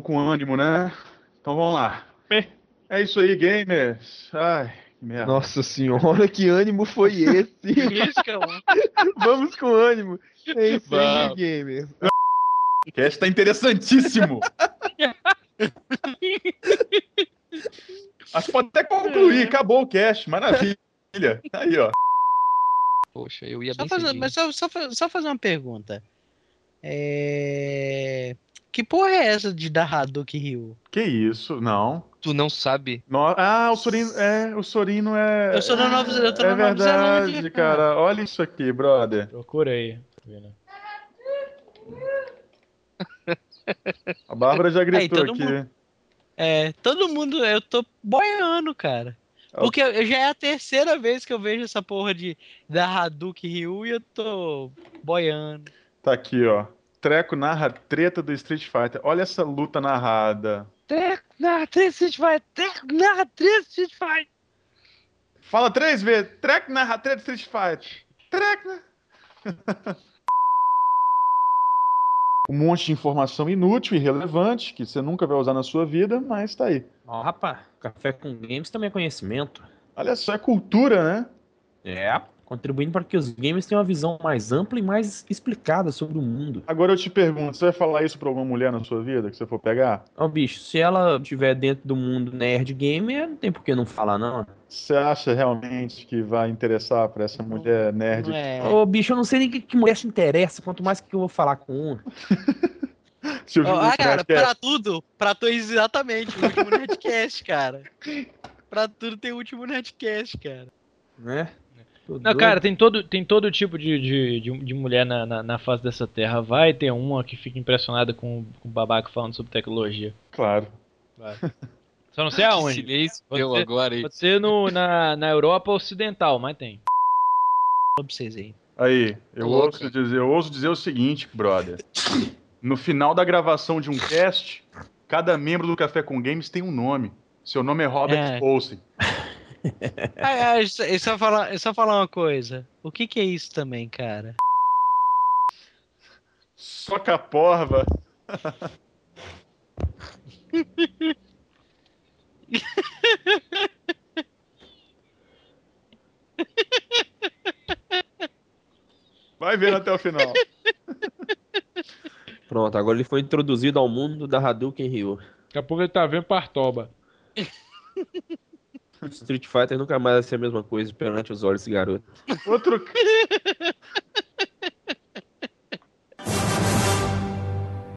Com ânimo, né? Então vamos lá. É isso aí, gamers. Ai, que merda. Nossa senhora, que ânimo foi esse? Vamos com ânimo. É isso aí, gamers. O cast tá interessantíssimo. Acho que pode até concluir. Acabou o cast. Maravilha. Aí, ó. Poxa, eu ia Só bem fazer, só, só, só fazer uma pergunta. É... Que porra é essa de dar Hadouken Ryu? Que isso? Não. Tu não sabe? No- Ah, o Sorino é. O Sorino é. Eu sou da Nova eu tô É na Nova verdade, Zelândia, cara. Olha isso aqui, brother. Procura aí. tá vendo? A Bárbara já gritou todo aqui. mundo- É, todo mundo, eu tô boiando, cara. Porque eu- já é a terceira vez que eu vejo essa porra de da Hadouken Ryu e eu tô boiando. Tá aqui, ó. Treco narra treta do Street Fighter. Olha essa luta narrada. Treco na três Street Fighter! Treco na três Street Fighter! Fala três vezes. Treco narra treta do Street Fighter. Treco. na- um monte de informação inútil e irrelevante que você nunca vai usar na sua vida, mas tá aí. Ó, rapaz, café com games também é conhecimento. Olha só, é cultura, né? É, contribuindo para que os games tenham uma visão mais ampla e mais explicada sobre o mundo. Agora eu te pergunto, você vai falar isso pra alguma mulher na sua vida que você for pegar? Ó, bicho, se ela estiver dentro do mundo nerd gamer, não tem por que não falar, não. Você acha realmente que vai interessar pra essa mulher nerd? É. Ô, bicho, eu não sei nem que, que mulher se interessa, quanto mais que eu vou falar com uma. Ah, esse cara, pra tudo, pra tu exatamente, o último Nerdcast, cara. Pra tudo tem o último Nerdcast, cara. Né? Não, cara, tem todo, tem todo tipo de, de, de, de mulher na, na, na face dessa terra. Vai ter uma que fica impressionada com, com o babaca falando sobre tecnologia. Claro. Vai. Só não sei aonde. Silêncio Pode deu ser- agora aí. Pode ser no, na, na Europa Ocidental, mas tem. Pra vocês aí. Aí, eu ouço, dizer, eu ouço dizer o seguinte, brother. No final da gravação de um cast, cada membro do Café com Games tem um nome. Seu nome é Robert É. Olsen. Ah, só- é só falar, é só falar uma coisa. O que que é isso também, cara? Soca porva. Vai vendo até o final. Pronto, agora ele foi introduzido ao mundo da Hadouken Ryu. Daqui a pouco ele tá vendo Partoba. Street Fighter nunca mais vai ser a mesma coisa perante os olhos desse garoto. Outro,